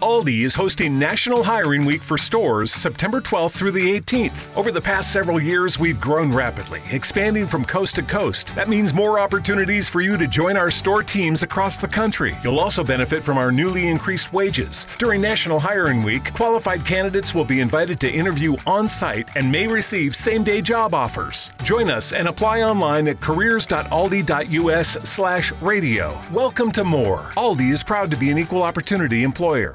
Aldi is hosting National Hiring Week for stores September 12th through the 18th. Over the past several years, we've grown rapidly, expanding from coast to coast. That means more opportunities for you to join our store teams across the country. You'll also benefit from our newly increased wages. During National Hiring Week, qualified candidates will be invited to interview on site and may receive same day job offers. Join us and apply online at careers.aldi.us slash radio. Welcome to more. Aldi is proud to be an equal opportunity employer.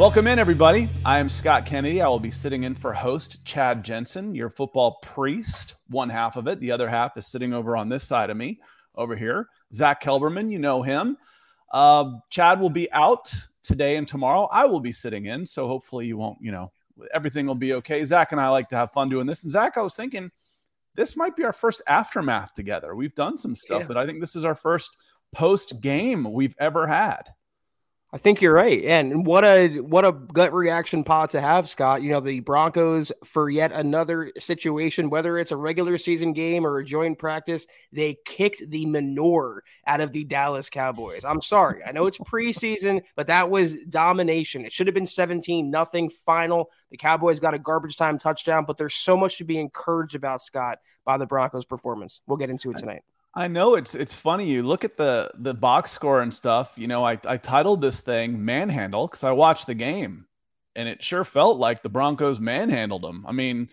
Welcome in, everybody. I am Scott Kennedy. I will be sitting in for host Chad Jensen, your football priest. One half of it, the other half is sitting over on this side of me, over here. Zach Kelberman, you know him. Uh, Chad will be out today and tomorrow. I will be sitting in, so hopefully you won't, you know, everything will be okay. Zach and I like to have fun doing this. And Zach, I was thinking this might be our first aftermath together. We've done some stuff, yeah. but I think this is our first post game we've ever had. I think you're right. And what a what a gut reaction pot to have, Scott. You know, the Broncos for yet another situation, whether it's a regular season game or a joint practice, they kicked the manure out of the Dallas Cowboys. I'm sorry. I know it's preseason, but that was domination. It should have been 17 nothing final. The Cowboys got a garbage time touchdown, but there's so much to be encouraged about, Scott, by the Broncos performance. We'll get into it tonight. I know it's it's funny. You look at the the box score and stuff. You know, I I titled this thing "Manhandle" because I watched the game, and it sure felt like the Broncos manhandled them. I mean,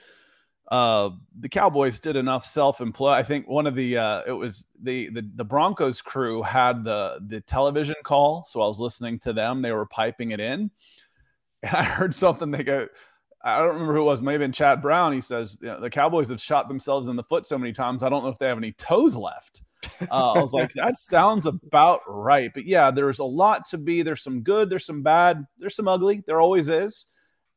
uh, the Cowboys did enough self-employ. I think one of the uh, it was the, the the Broncos crew had the the television call, so I was listening to them. They were piping it in, and I heard something. They go, I don't remember who it was, maybe been Chad Brown. He says you know, the Cowboys have shot themselves in the foot so many times. I don't know if they have any toes left. Uh, I was like, that sounds about right. But yeah, there's a lot to be. There's some good, there's some bad, there's some ugly. There always is.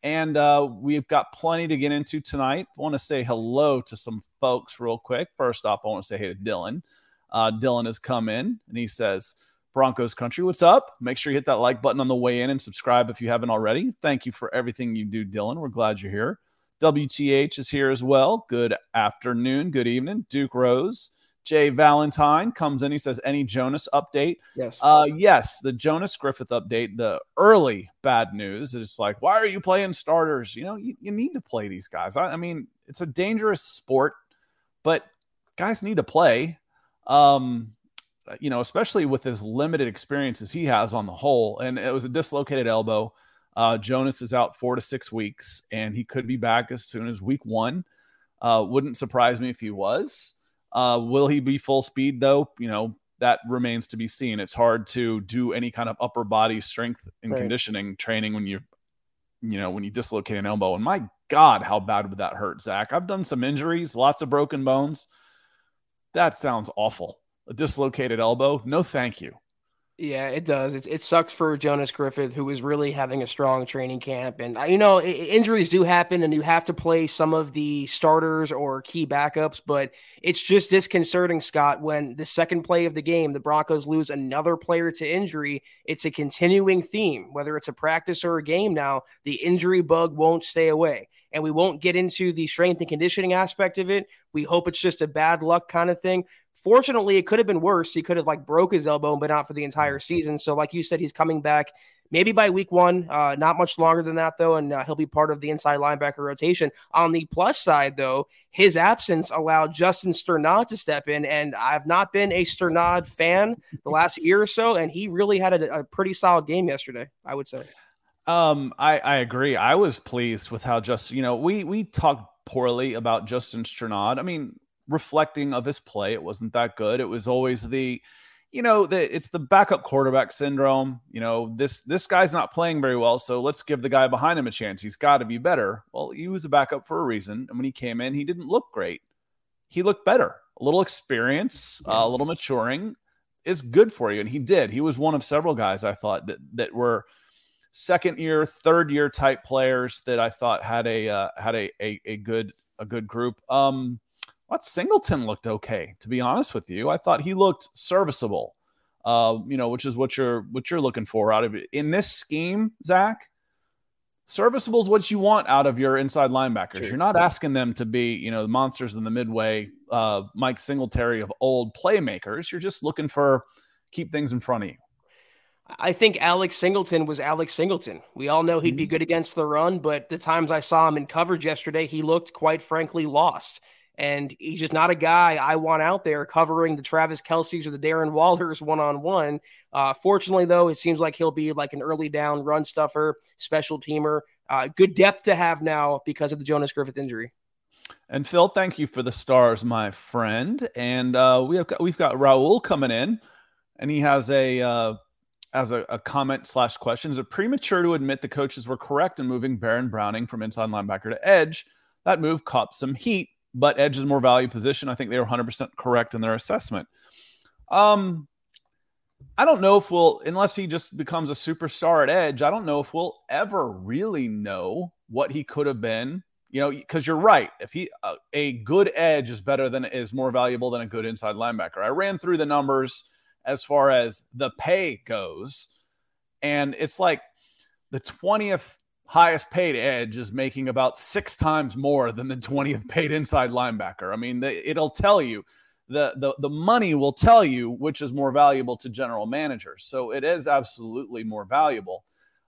And uh, we've got plenty to get into tonight. I want to say hello to some folks real quick. First off, I want to say hey to Dylan. Uh, Dylan has come in and he says, Broncos country. What's up? Make sure you hit that like button on the way in and subscribe if you haven't already. Thank you for everything you do, Dylan. We're glad you're here. WTH is here as well. Good afternoon, good evening. Duke Rose. Jay Valentine comes in. He says, Any Jonas update? Yes. Uh, yes, the Jonas Griffith update, the early bad news is like, why are you playing starters? You know, you, you need to play these guys. I, I, mean, it's a dangerous sport, but guys need to play. Um, you know, especially with as limited experience as he has on the whole. And it was a dislocated elbow. Uh, Jonas is out four to six weeks, and he could be back as soon as week one. Uh, wouldn't surprise me if he was. Uh, will he be full speed though? You know, that remains to be seen. It's hard to do any kind of upper body strength and right. conditioning training when you, you know, when you dislocate an elbow. And my God, how bad would that hurt, Zach? I've done some injuries, lots of broken bones. That sounds awful a dislocated elbow. No, thank you. Yeah, it does. It, it sucks for Jonas Griffith, who is really having a strong training camp. And, uh, you know, injuries do happen and you have to play some of the starters or key backups. But it's just disconcerting, Scott, when the second play of the game, the Broncos lose another player to injury. It's a continuing theme, whether it's a practice or a game now, the injury bug won't stay away. And we won't get into the strength and conditioning aspect of it. We hope it's just a bad luck kind of thing. Fortunately, it could have been worse. He could have like broke his elbow, but not for the entire season. So, like you said, he's coming back maybe by week one. Uh, not much longer than that, though, and uh, he'll be part of the inside linebacker rotation. On the plus side, though, his absence allowed Justin Strnad to step in, and I've not been a Strnad fan the last year or so, and he really had a, a pretty solid game yesterday, I would say. Um, I, I agree. I was pleased with how just you know we we talked poorly about Justin Strnad. I mean, reflecting of his play, it wasn't that good. It was always the, you know, the it's the backup quarterback syndrome. You know, this this guy's not playing very well, so let's give the guy behind him a chance. He's got to be better. Well, he was a backup for a reason, and when he came in, he didn't look great. He looked better. A little experience, uh, a little maturing is good for you, and he did. He was one of several guys I thought that that were second year, third year type players that I thought had a uh, had a, a a good a good group. Um, what Singleton looked okay, to be honest with you. I thought he looked serviceable. Uh, you know, which is what you're what you're looking for out of it in this scheme, Zach. Serviceable is what you want out of your inside linebackers. Sure. You're not asking them to be, you know, the monsters in the midway, uh, Mike Singletary of old playmakers. You're just looking for keep things in front of you. I think Alex Singleton was Alex Singleton. We all know he'd be mm-hmm. good against the run, but the times I saw him in coverage yesterday, he looked quite frankly lost. And he's just not a guy I want out there covering the Travis Kelce's or the Darren Wallers one on one. Fortunately, though, it seems like he'll be like an early down run stuffer, special teamer. Uh, good depth to have now because of the Jonas Griffith injury. And Phil, thank you for the stars, my friend. And uh, we have got, we've got Raul coming in, and he has a uh, as a, a comment slash question, is it premature to admit the coaches were correct in moving Baron Browning from inside linebacker to edge? That move caught some heat, but edge is more value position. I think they were 100% correct in their assessment. Um, I don't know if we'll, unless he just becomes a superstar at edge, I don't know if we'll ever really know what he could have been. You know, because you're right. If he uh, a good edge is better than is more valuable than a good inside linebacker. I ran through the numbers as far as the pay goes. And it's like the 20th highest paid edge is making about six times more than the 20th paid inside linebacker. I mean, it'll tell you the, the, the money will tell you which is more valuable to general managers. So it is absolutely more valuable.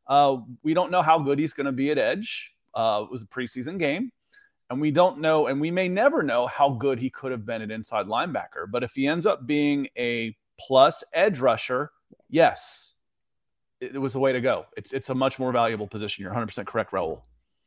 Uh, we don't know how good he's going to be at edge. Uh, it was a preseason game. And we don't know, and we may never know how good he could have been at inside linebacker. But if he ends up being a plus edge rusher, yes, it, was the way to go. It's it's a much more valuable position. You're 100% correct, Raul.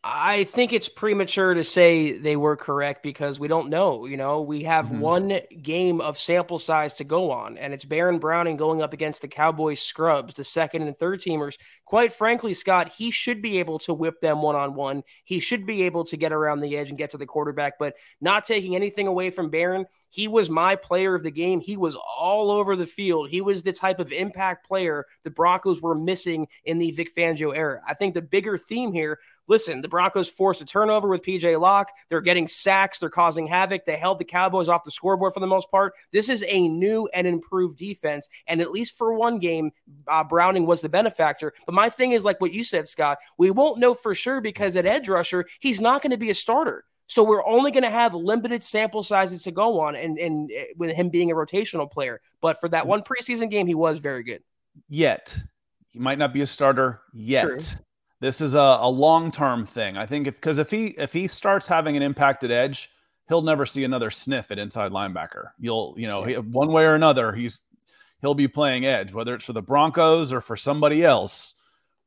I think it's premature to say they were correct because we don't know. You know, we have mm-hmm. one game of sample size to go on, and it's Baron Browning going up against the Cowboys scrubs, the second and third teamers. Quite frankly, Scott, he should be able to whip them one on one. He should be able to get around the edge and get to the quarterback, but not taking anything away from Baron. He was my player of the game. He was all over the field. He was the type of impact player the Broncos were missing in the Vic Fangio era. I think the bigger theme here listen, the Broncos forced a turnover with PJ Locke. They're getting sacks. They're causing havoc. They held the Cowboys off the scoreboard for the most part. This is a new and improved defense. And at least for one game, uh, Browning was the benefactor. But my thing is like what you said, Scott, we won't know for sure because at edge rusher, he's not going to be a starter. So we're only going to have limited sample sizes to go on, and and eh, with him being a rotational player. But for that one preseason game, he was very good. Yet he might not be a starter yet. True. This is a, a long term thing. I think because if, if he if he starts having an impacted edge, he'll never see another sniff at inside linebacker. You'll you know yeah. one way or another he's he'll be playing edge, whether it's for the Broncos or for somebody else.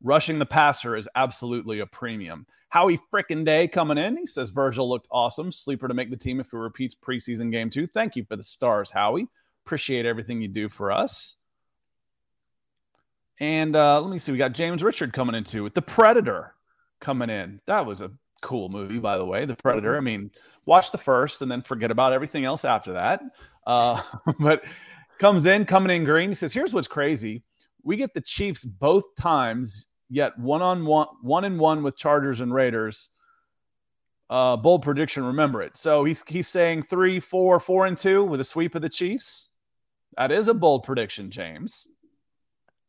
Rushing the passer is absolutely a premium. Howie frickin' Day coming in. He says Virgil looked awesome. Sleeper to make the team if he repeats preseason game two. Thank you for the stars, Howie. Appreciate everything you do for us. And uh, let me see, we got James Richard coming into with The Predator coming in. That was a cool movie, by the way. The Predator. I mean, watch the first and then forget about everything else after that. Uh, but comes in, coming in green. He says, Here's what's crazy. We get the Chiefs both times, yet one on one, one and one with Chargers and Raiders. Uh, bold prediction, remember it. So he's he's saying three, four, four, and two with a sweep of the Chiefs. That is a bold prediction, James.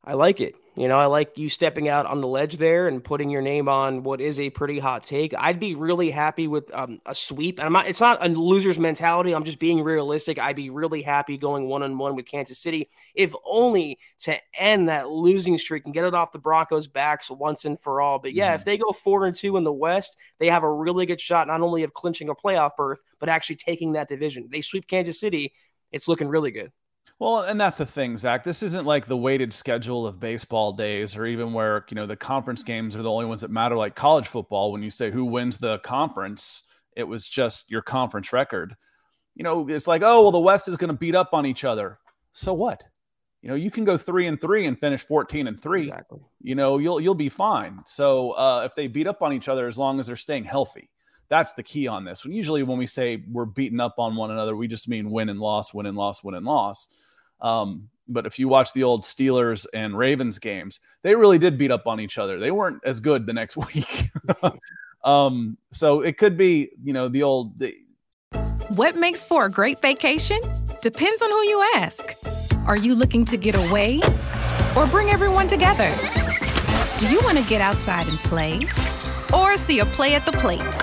I like it. You know, I like you stepping out on the ledge there and putting your name on what is a pretty hot take. I'd be really happy with um, a sweep. And I'm not, it's not a loser's mentality. I'm just being realistic. I'd be really happy going one on one with Kansas City, if only to end that losing streak and get it off the Broncos' backs once and for all. But yeah, mm-hmm. if they go four and two in the West, they have a really good shot not only of clinching a playoff berth, but actually taking that division. They sweep Kansas City. It's looking really good. Well, and that's the thing, Zach. This isn't like the weighted schedule of baseball days, or even where you know the conference games are the only ones that matter, like college football. When you say who wins the conference, it was just your conference record. You know, it's like, oh, well, the West is going to beat up on each other. So what? You know, you can go three and three and finish 14 and three. Exactly. You know, you'll you'll be fine. So uh, if they beat up on each other, as long as they're staying healthy, that's the key on this. When usually when we say we're beating up on one another, we just mean win and loss, win and loss, win and loss. Um, but if you watch the old Steelers and Ravens games, they really did beat up on each other. They weren't as good the next week. um, so it could be, you know, the old. The... what makes for a great vacation depends on who you ask. Are you looking to get away or bring everyone together? Do you want to get outside and play or see a play at the plate?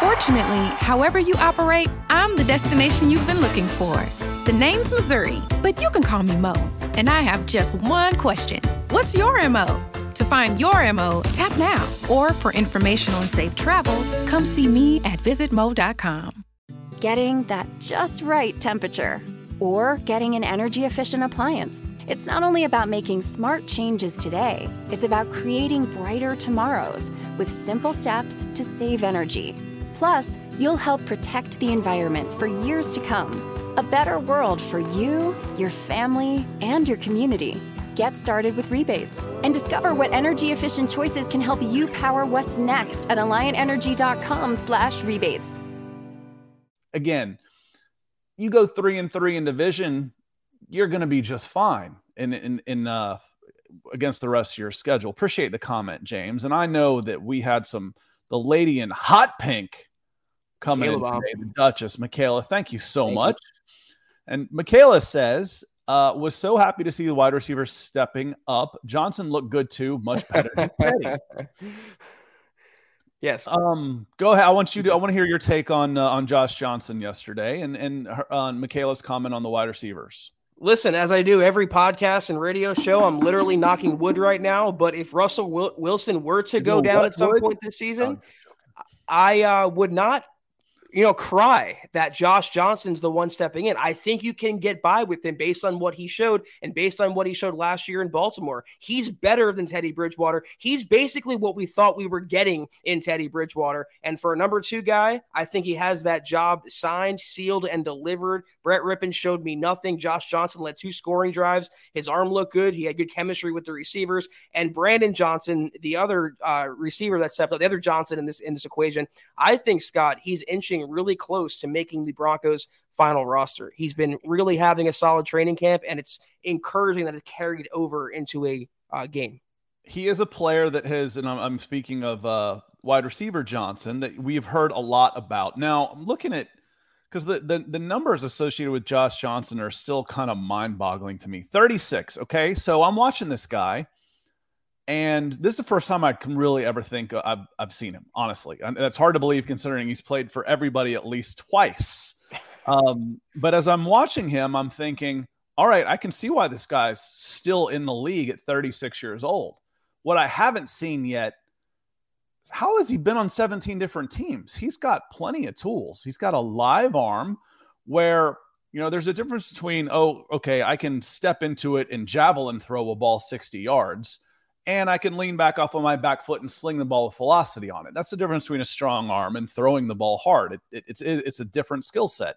Fortunately, however you operate, I'm the destination you've been looking for. The name's Missouri, but you can call me Mo. And I have just one question What's your MO? To find your MO, tap now. Or for information on safe travel, come see me at visitmo.com. Getting that just right temperature or getting an energy efficient appliance. It's not only about making smart changes today, it's about creating brighter tomorrows with simple steps to save energy. Plus, you'll help protect the environment for years to come. A better world for you, your family, and your community. Get started with rebates and discover what energy efficient choices can help you power what's next at alliantenergy.com/rebates. Again, you go three and three in division, you're going to be just fine in in in uh, against the rest of your schedule. Appreciate the comment, James, and I know that we had some the lady in hot pink coming in today, the Duchess Michaela. Thank you so thank much. You. And Michaela says, uh, was so happy to see the wide receivers stepping up. Johnson looked good too, much better. Yes. Um, go ahead. I want you to. I want to hear your take on uh, on Josh Johnson yesterday, and and her, on Michaela's comment on the wide receivers. Listen, as I do every podcast and radio show, I'm literally knocking wood right now. But if Russell Wilson were to go down at some wood? point this season, oh, I uh, would not you know, cry that Josh Johnson's the one stepping in. I think you can get by with him based on what he showed and based on what he showed last year in Baltimore. He's better than Teddy Bridgewater. He's basically what we thought we were getting in Teddy Bridgewater. And for a number two guy, I think he has that job signed, sealed, and delivered. Brett Rypien showed me nothing. Josh Johnson led two scoring drives. His arm looked good. He had good chemistry with the receivers. And Brandon Johnson, the other uh, receiver that stepped up, the other Johnson in this in this equation, I think Scott, he's inching really close to making the Broncos final roster. He's been really having a solid training camp, and it's encouraging that it carried over into a uh, game. He is a player that has, and I'm, I'm speaking of uh, wide receiver Johnson, that we've heard a lot about. Now, I'm looking at because the, the the numbers associated with Josh Johnson are still kind of mind boggling to me. 36. Okay, so I'm watching this guy and this is the first time I can really ever think I've, I've seen him, honestly. And that's hard to believe considering he's played for everybody at least twice. Um, but as I'm watching him, I'm thinking, all right, I can see why this guy's still in the league at 36 years old. What I haven't seen yet, how has he been on 17 different teams? He's got plenty of tools. He's got a live arm where, you know, there's a difference between, oh, okay, I can step into it and javelin throw a ball 60 yards and I can lean back off on my back foot and sling the ball with velocity on it. That's the difference between a strong arm and throwing the ball hard. It, it, it's it, it's a different skill set.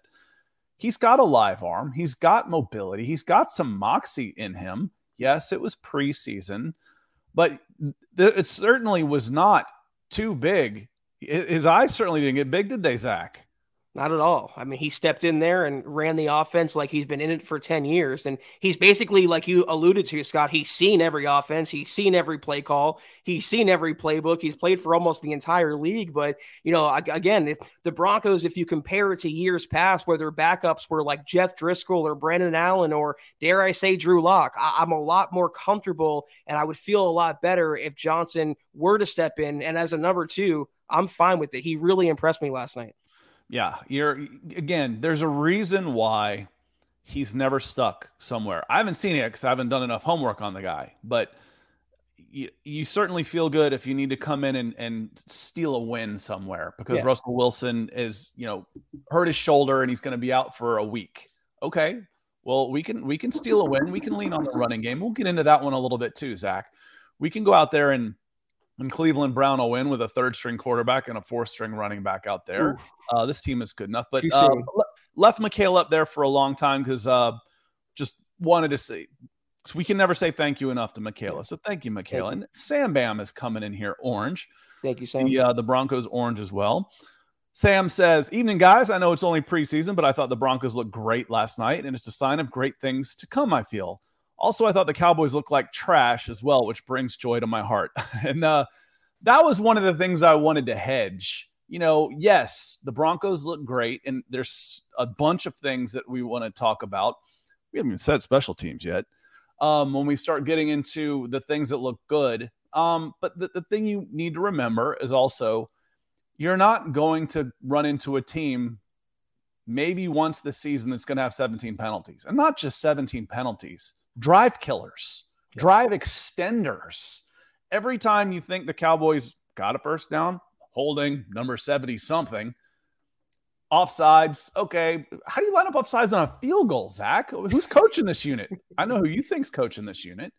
He's got a live arm. He's got mobility. He's got some moxie in him. Yes, it was preseason, but th- it certainly was not too big. His eyes certainly didn't get big, did they, Zach? Not at all. I mean, he stepped in there and ran the offense like he's been in it for 10 years. And he's basically, like you alluded to, Scott, he's seen every offense. He's seen every play call. He's seen every playbook. He's played for almost the entire league. But, you know, again, if the Broncos, if you compare it to years past where their backups were like Jeff Driskel or Brandon Allen or, dare I say, Drew Lock, I- I'm a lot more comfortable and I would feel a lot better if Johnson were to step in. And as a number two, I'm fine with it. He really impressed me last night. Yeah, you're again. There's a reason why he's never stuck somewhere. I haven't seen it because I haven't done enough homework on the guy, but you, you certainly feel good if you need to come in and, and steal a win somewhere because yeah. Russell Wilson is, you know, hurt his shoulder and he's going to be out for a week. Okay. Well, we can we can steal a win. We can lean on the running game. We'll get into that one a little bit too, Zach. We can go out there and And Cleveland Brown will win with a third string quarterback and a fourth string running back out there. Uh, this team is good enough. But uh, left Mikhail up there for a long time because uh, just wanted to say so we can never say thank you enough to Michaela. So thank you, Michaela. And Sam Bam is coming in here orange. Thank you, Sam. The, uh, the Broncos orange as well. Sam says, Evening, guys. I know it's only preseason, but I thought the Broncos looked great last night, and it's a sign of great things to come, I feel. Also, I thought the Cowboys looked like trash as well, which brings joy to my heart. and uh, that was one of the things I wanted to hedge. You know, yes, the Broncos look great, and there's a bunch of things that we want to talk about. We haven't even said special teams yet. Um, when we start getting into the things that look good. Um, but the, the thing you need to remember is also you're not going to run into a team maybe once this season that's going to have 17 penalties and not just 17 penalties drive killers drive extenders. Every time you think the cowboys got a first down holding number 70 something offsides okay how do you line up offsides on a field goal zach? Who's coaching this unit? I know who you think's coaching this unit.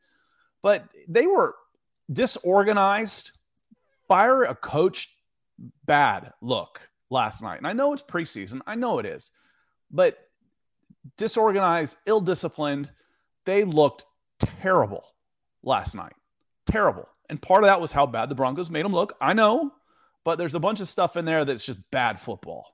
But they were disorganized fire a coach bad look last night. And I know it's preseason, I know it is, but disorganized, ill disciplined, they looked terrible last night. Terrible. And part of that was how bad the Broncos made them look. I know, but there's a bunch of stuff in there that's just bad football.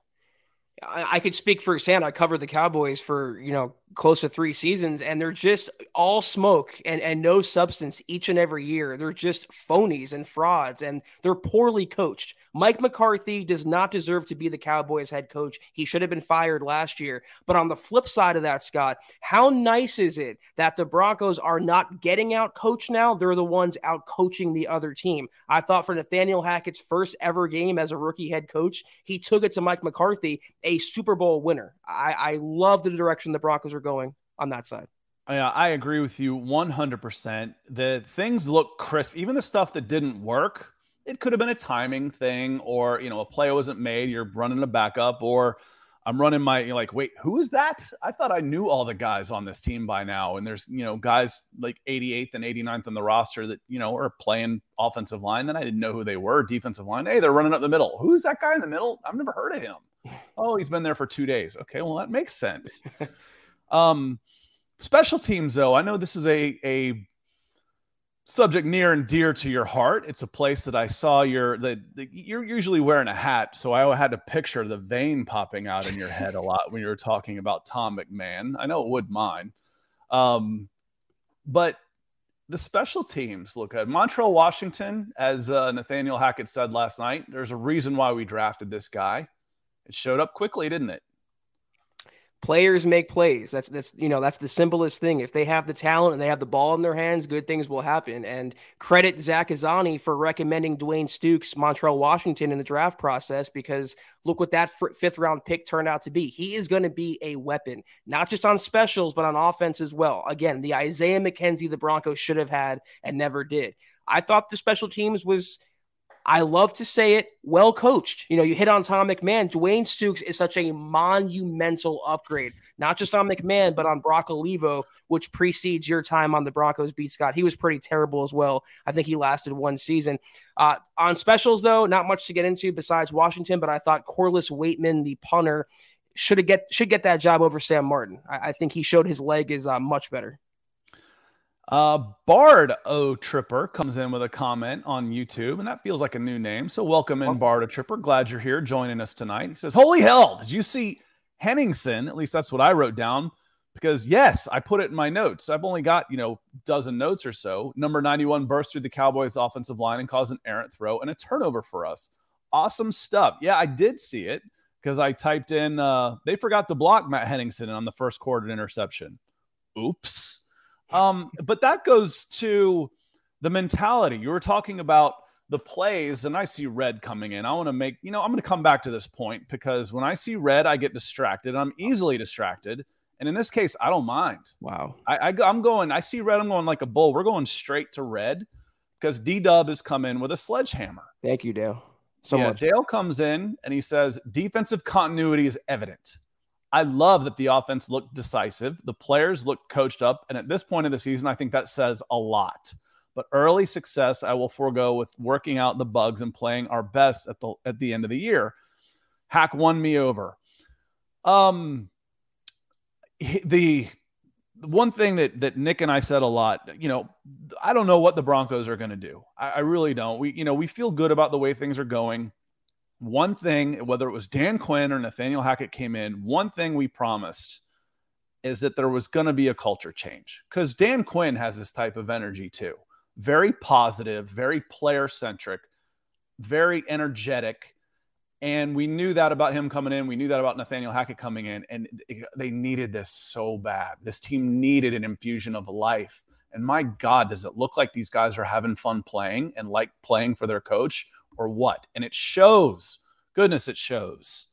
I, could speak firsthand. I covered the Cowboys for you know close to three seasons, and they're just all smoke and and no substance each and every year. They're just phonies and frauds, and they're poorly coached. Mike McCarthy does not deserve to be the Cowboys head coach. He should have been fired last year. But on the flip side of that, Scott, how nice is it that the Broncos are not getting out coached now? They're the ones out coaching the other team. I thought for Nathaniel Hackett's first ever game as a rookie head coach, he took it to Mike McCarthy, a Super Bowl winner. I, I love the direction the Broncos are going on that side. Yeah, I agree with you 100%. The things look crisp. Even the stuff that didn't work it could have been a timing thing or you know a play wasn't made you're running a backup or i'm running my you're like wait who is that? I thought i knew all the guys on this team by now and there's you know guys like 88th and 89th on the roster that you know are playing offensive line that i didn't know who they were defensive line. Hey they're running up the middle. Who's that guy in the middle? I've never heard of him. Oh he's been there for two days. Okay well that makes sense. Um special teams though i know this is a a subject near and dear to your heart. It's a place that I saw your that you're usually wearing a hat, so I had to picture the vein popping out in your head a lot when you were talking about Tom McMahon. I know it would mine, um, but the special teams look good. Montrell Washington, as uh, Nathaniel Hackett said last night, there's a reason why we drafted this guy. It showed up quickly, didn't it? Players make plays. That's that's you know that's the simplest thing. If they have the talent and they have the ball in their hands, good things will happen. And credit Zach Azzanni for recommending Dwayne Stukes, Montrell Washington in the draft process because look what that fifth round pick turned out to be. He is going to be a weapon, not just on specials but on offense as well. Again, the Isaiah McKenzie the Broncos should have had and never did. I thought the special teams was I love to say it, well coached. You know, you hit on Tom McMahon. Dwayne Stukes is such a monumental upgrade, not just on McMahon, but on Brock Olivo, which precedes your time on the Broncos beat Scott. He was pretty terrible as well. I think he lasted one season. Uh, on specials, though, not much to get into besides Washington, but I thought Corliss Waitman, the punter, should get should get that job over Sam Martin. I, I think he showed his leg is uh, much better. Uh, Bard O Tripper comes in with a comment on YouTube, and that feels like a new name. So welcome in, Bard O Tripper. Glad you're here joining us tonight. He says, "Holy hell! Did you see Henningsen? At least that's what I wrote down. Because yes, I put it in my notes. I've only got you know dozen notes or so. Number 91 burst through the Cowboys' offensive line and caused an errant throw and a turnover for us. Awesome stuff. Yeah, I did see it because I typed in. Uh, they forgot to block Matt Henningsen on the first quarter interception. Oops." Um, but that goes to the mentality. You were talking about the plays, and I see red coming in. I want to make, you know, I'm going to come back to this point because when I see red, I get distracted. I'm easily distracted. And in this case, I don't mind. Wow. I, I am going, I see red, I'm going like a bull. We're going straight to red because D Dub has come in with a sledgehammer. Thank you, Dale. So yeah, much. Dale comes in and he says defensive continuity is evident. I love that the offense looked decisive. The players looked coached up. And at this point in the season, I think that says a lot. but early success I will forego with working out the bugs and playing our best at the at the end of the year. Hack won me over. Um, the one thing that that Nick and I said a lot, you know, I don't know what the Broncos are going to do. I, I, really don't. We, you know, we feel good about the way things are going. One thing, whether it was Dan Quinn or Nathaniel Hackett came in, one thing we promised is that there was going to be a culture change because Dan Quinn has this type of energy too. Very positive, very player centric, very energetic and we knew that about him coming in. We knew that about Nathaniel Hackett coming in. And they needed this so bad. This team needed an infusion of life. And my God, does it look like these guys are having fun playing and like playing for their coach or what? And it shows. Goodness, it shows.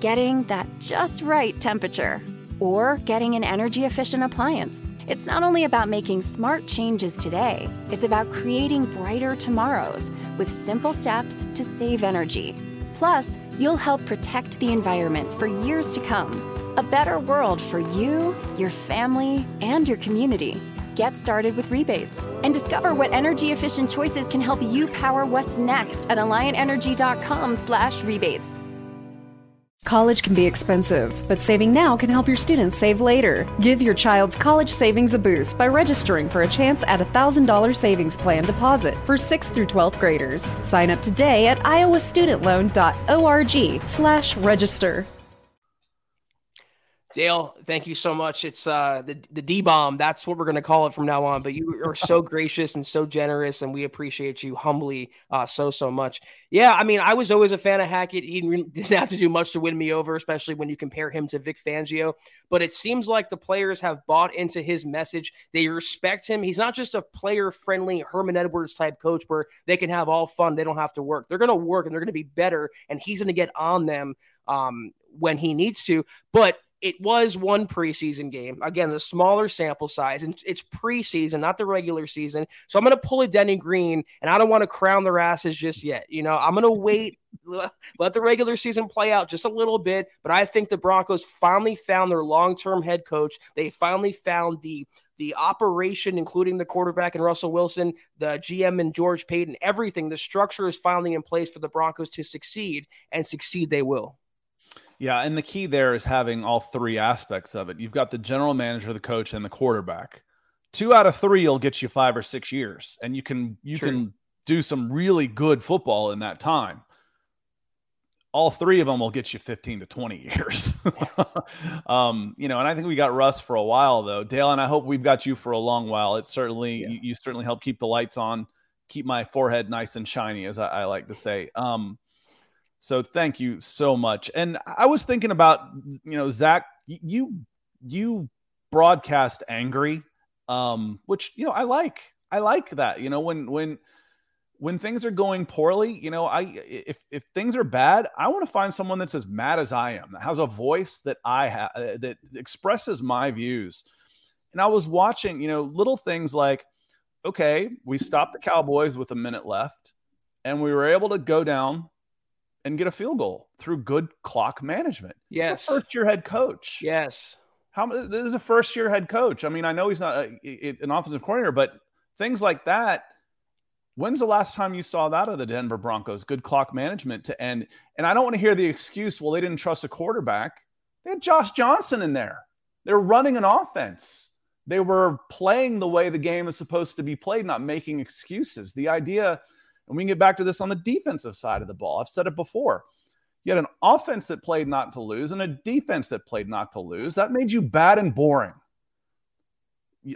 Getting that just right temperature or getting an energy efficient appliance. It's not only about making smart changes today, it's about creating brighter tomorrows with simple steps to save energy. Plus, you'll help protect the environment for years to come. A better world for you, your family, and your community. Get started with rebates and discover what energy efficient choices can help you power what's next at alliantenergy.com/rebates. College can be expensive, but saving now can help your students save later. Give your child's college savings a boost by registering for a chance at a $1,000 savings plan deposit for 6th through 12th graders. Sign up today at iowastudentloan.org slash register. Dale, thank you so much. It's uh, the the D bomb. That's what we're going to call it from now on. But you are so gracious and so generous, and we appreciate you humbly uh, so so much. Yeah, I mean, I was always a fan of Hackett. He didn't have to do much to win me over, especially when you compare him to Vic Fangio. But it seems like the players have bought into his message. They respect him. He's not just a player friendly Herman Edwards type coach where they can have all fun. They don't have to work. They're going to work and they're going to be better, and he's going to get on them um, when he needs to. But it was one preseason game. Again, the smaller sample size, and it's preseason, not the regular season. So I'm going to pull a Denny Green, and I don't want to crown their asses just yet. You know, I'm going to wait, let the regular season play out just a little bit. But I think the Broncos finally found their long term head coach. They finally found the the operation, including the quarterback and Russell Wilson, the GM and George Paton, everything. The structure is finally in place for the Broncos to succeed, and succeed they will. Yeah, and the key there is having all three aspects of it. You've got the general manager, the coach, and the quarterback. Two out of three will get you five or six years, and you can you True. can do some really good football in that time. All three of them will get you 15 to 20 years. um, you know, and I think we got Russ for a while though. Dale, and I hope we've got you for a long while. It's certainly yeah. you, you, certainly help keep the lights on, keep my forehead nice and shiny, as I, I like to say. Um, so thank you so much. And I was thinking about, you know, Zach, you you broadcast angry, um, which you know I like. I like that. You know, when when when things are going poorly, you know, I if if things are bad, I want to find someone that's as mad as I am, that has a voice that I have uh, that expresses my views. And I was watching, you know, little things like, okay, we stopped the Cowboys with a minute left, and we were able to go down and get a field goal through good clock management. Yes, first year head coach. Yes, how this is a first year head coach. I mean, I know he's not a, an offensive coordinator, but things like that. When's the last time you saw that of the Denver Broncos? Good clock management to end. And I don't want to hear the excuse, well, they didn't trust a quarterback. They had Josh Johnson in there. They're running an offense. They were playing the way the game is supposed to be played, not making excuses. The idea and we can get back to this on the defensive side of the ball. I've said it before. You had an offense that played not to lose and a defense that played not to lose. That made you bad and boring.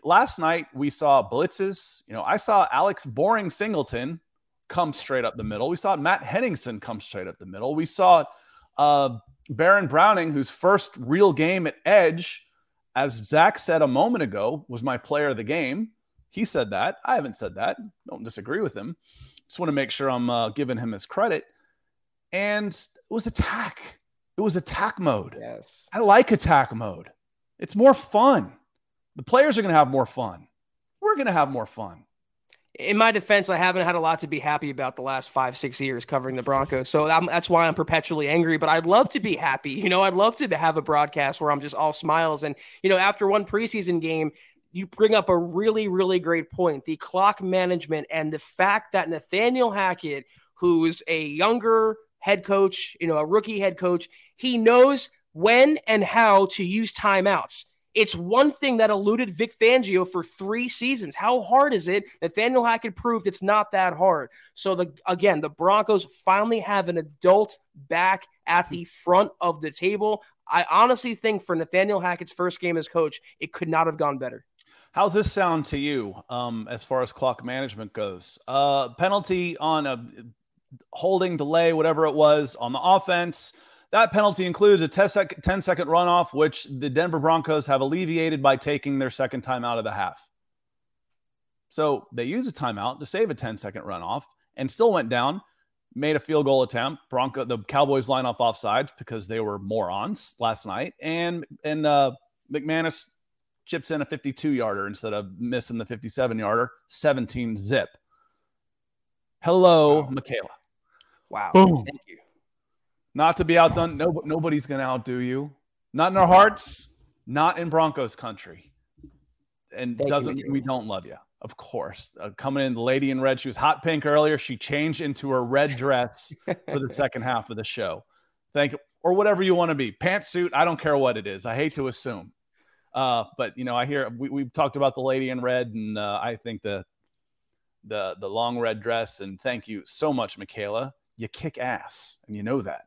Last night we saw blitzes. You know, I saw Alex Boring Singleton come straight up the middle. We saw Matt Henningsen come straight up the middle. We saw uh, Baron Browning, whose first real game at edge, as Zach said a moment ago, was my player of the game. He said that. I haven't said that. Don't disagree with him. Just want to make sure I'm uh, giving him his credit. And it was attack. It was attack mode. Yes. I like attack mode. It's more fun. The players are going to have more fun. We're going to have more fun. In my defense, I haven't had a lot to be happy about the last five, six years covering the Broncos. So I'm, that's why I'm perpetually angry. But I'd love to be happy. You know, I'd love to have a broadcast where I'm just all smiles. And, you know, after one preseason game, you bring up a really, really great point. The clock management and the fact that Nathaniel Hackett, who's a younger head coach, you know, a rookie head coach, he knows when and how to use timeouts. It's one thing that eluded Vic Fangio for three seasons. How hard is it? Nathaniel Hackett proved it's not that hard. So the again, the Broncos finally have an adult back at the front of the table. I honestly think for Nathaniel Hackett's first game as coach, it could not have gone better. How's this sound to you um, as far as clock management goes? Uh, penalty on a holding delay, whatever it was on the offense. That penalty includes a 10 second, 10 second runoff, which the Denver Broncos have alleviated by taking their second time out of the half. So they use a timeout to save a 10 second runoff and still went down, made a field goal attempt. Bronco, the Cowboys line off offsides because they were morons last night. And, and, uh, McManus chips in a 52 yarder instead of missing the 57 yarder, 17 zip. Hello, wow. Michaela. Wow. Boom. Thank you. Not to be outdone. No, nobody's going to outdo you. Not in our hearts. Not in Broncos country. And Thank doesn't you, we don't love you, of course. Uh, coming in, the lady in red. She was hot pink earlier. She changed into her red dress for the second half of the show. Thank you, or whatever you want to be. Pantsuit. I don't care what it is. I hate to assume. Uh, but you know, I hear we, we've talked about the lady in red, and uh, I think the the the long red dress. And thank you so much, Michaela. You kick ass, and you know that.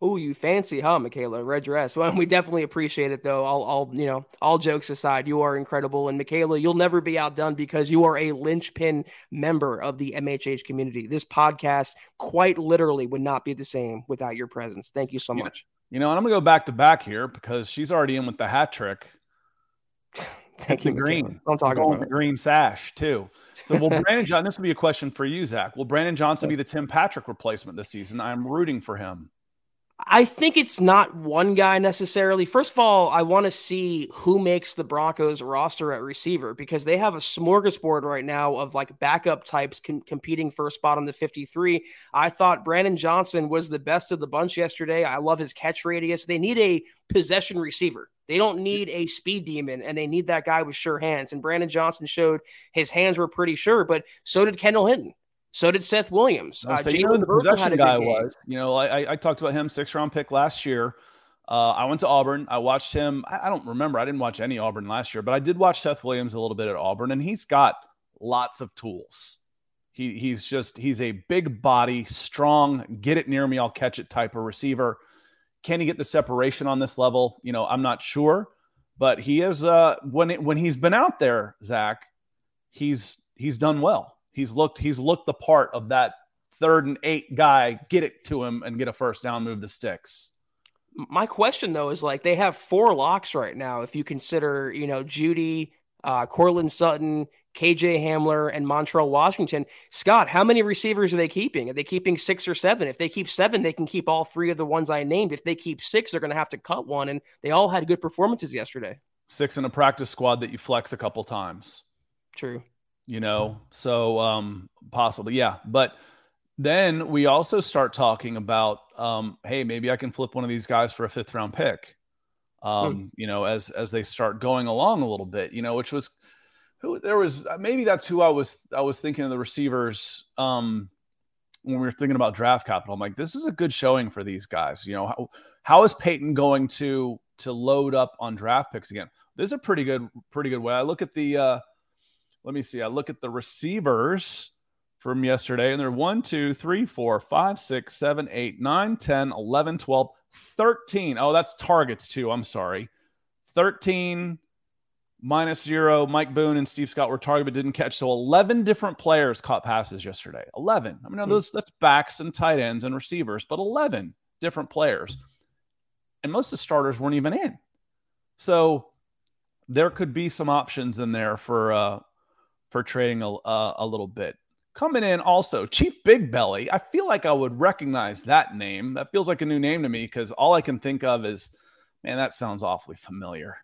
Oh, you fancy, huh, Michaela? Red dress. Well, we definitely appreciate it, though. All, all, you know, all jokes aside, you are incredible, and Michaela, you'll never be outdone because you are a linchpin member of the MHH community. This podcast, quite literally, would not be the same without your presence. Thank you so much. You know, and I'm gonna go back to back here because she's already in with the hat trick. Thank you, green. I'm talking about the green sash too. So, will Brandon Johnson? This will be a question for you, Zach. Will Brandon Johnson be the Tim Patrick replacement this season? I'm rooting for him. I think it's not one guy necessarily. First of all, I want to see who makes the Broncos roster at receiver because they have a smorgasbord right now of like backup types com- competing for a spot on the 53. I thought Brandon Johnson was the best of the bunch yesterday. I love his catch radius. They need a possession receiver. They don't need a speed demon, and they need that guy with sure hands. And Brandon Johnson showed his hands were pretty sure, but so did Kendall Hinton. So did Seth Williams. Uh, you know the possession guy was. You know, I, I talked about him, six round pick last year. Uh, I went to Auburn. I watched him. I, I, don't remember. I didn't watch any Auburn last year, but I did watch Seth Williams a little bit at Auburn, and he's got lots of tools. He, he's just he's a big body, strong, get it near me, I'll catch it type of receiver. Can he get the separation on this level? You know, I'm not sure, but he is. Uh, when it, when he's been out there, Zach, he's he's done well he's looked he's looked the part of that third and eight guy. Get it to him and get a first down, move the sticks. My question though is like they have four locks right now. If you consider, you know, Jeudy, uh, Courtland Sutton, KJ Hamler, and Montrell Washington. Scott, how many receivers are they keeping? Are they keeping six or seven? If they keep seven, they can keep all three of the ones I named. If they keep six, they're going to have to cut one. And they all had good performances yesterday. Six in a practice squad that you flex a couple times. True you know so um possibly yeah but then we also start talking about um hey maybe i can flip one of these guys for a fifth round pick um hmm. you know as as they start going along a little bit you know which was who there was maybe that's who i was i was thinking of the receivers um when we were thinking about draft capital i'm like this is a good showing for these guys you know how, how is Paton going to to load up on draft picks again this is a pretty good pretty good way i look at the uh let me see. I look at the receivers from yesterday, and they're 1, 2, 3, 4, 5, 6, 7, 8, 9, 10, 11, 12, 13. Oh, that's targets too. I'm sorry. 13 minus zero. Mike Boone and Steve Scott were targeted but didn't catch. So 11 different players caught passes yesterday. 11. I mean, mm-hmm. those that's backs and tight ends and receivers, but 11 different players. And most of the starters weren't even in. So there could be some options in there for uh, for trading a, uh, a little bit. Coming in also, Chief Big Belly. I feel like I would recognize that name. That feels like a new name to me because all I can think of is, man, that sounds awfully familiar.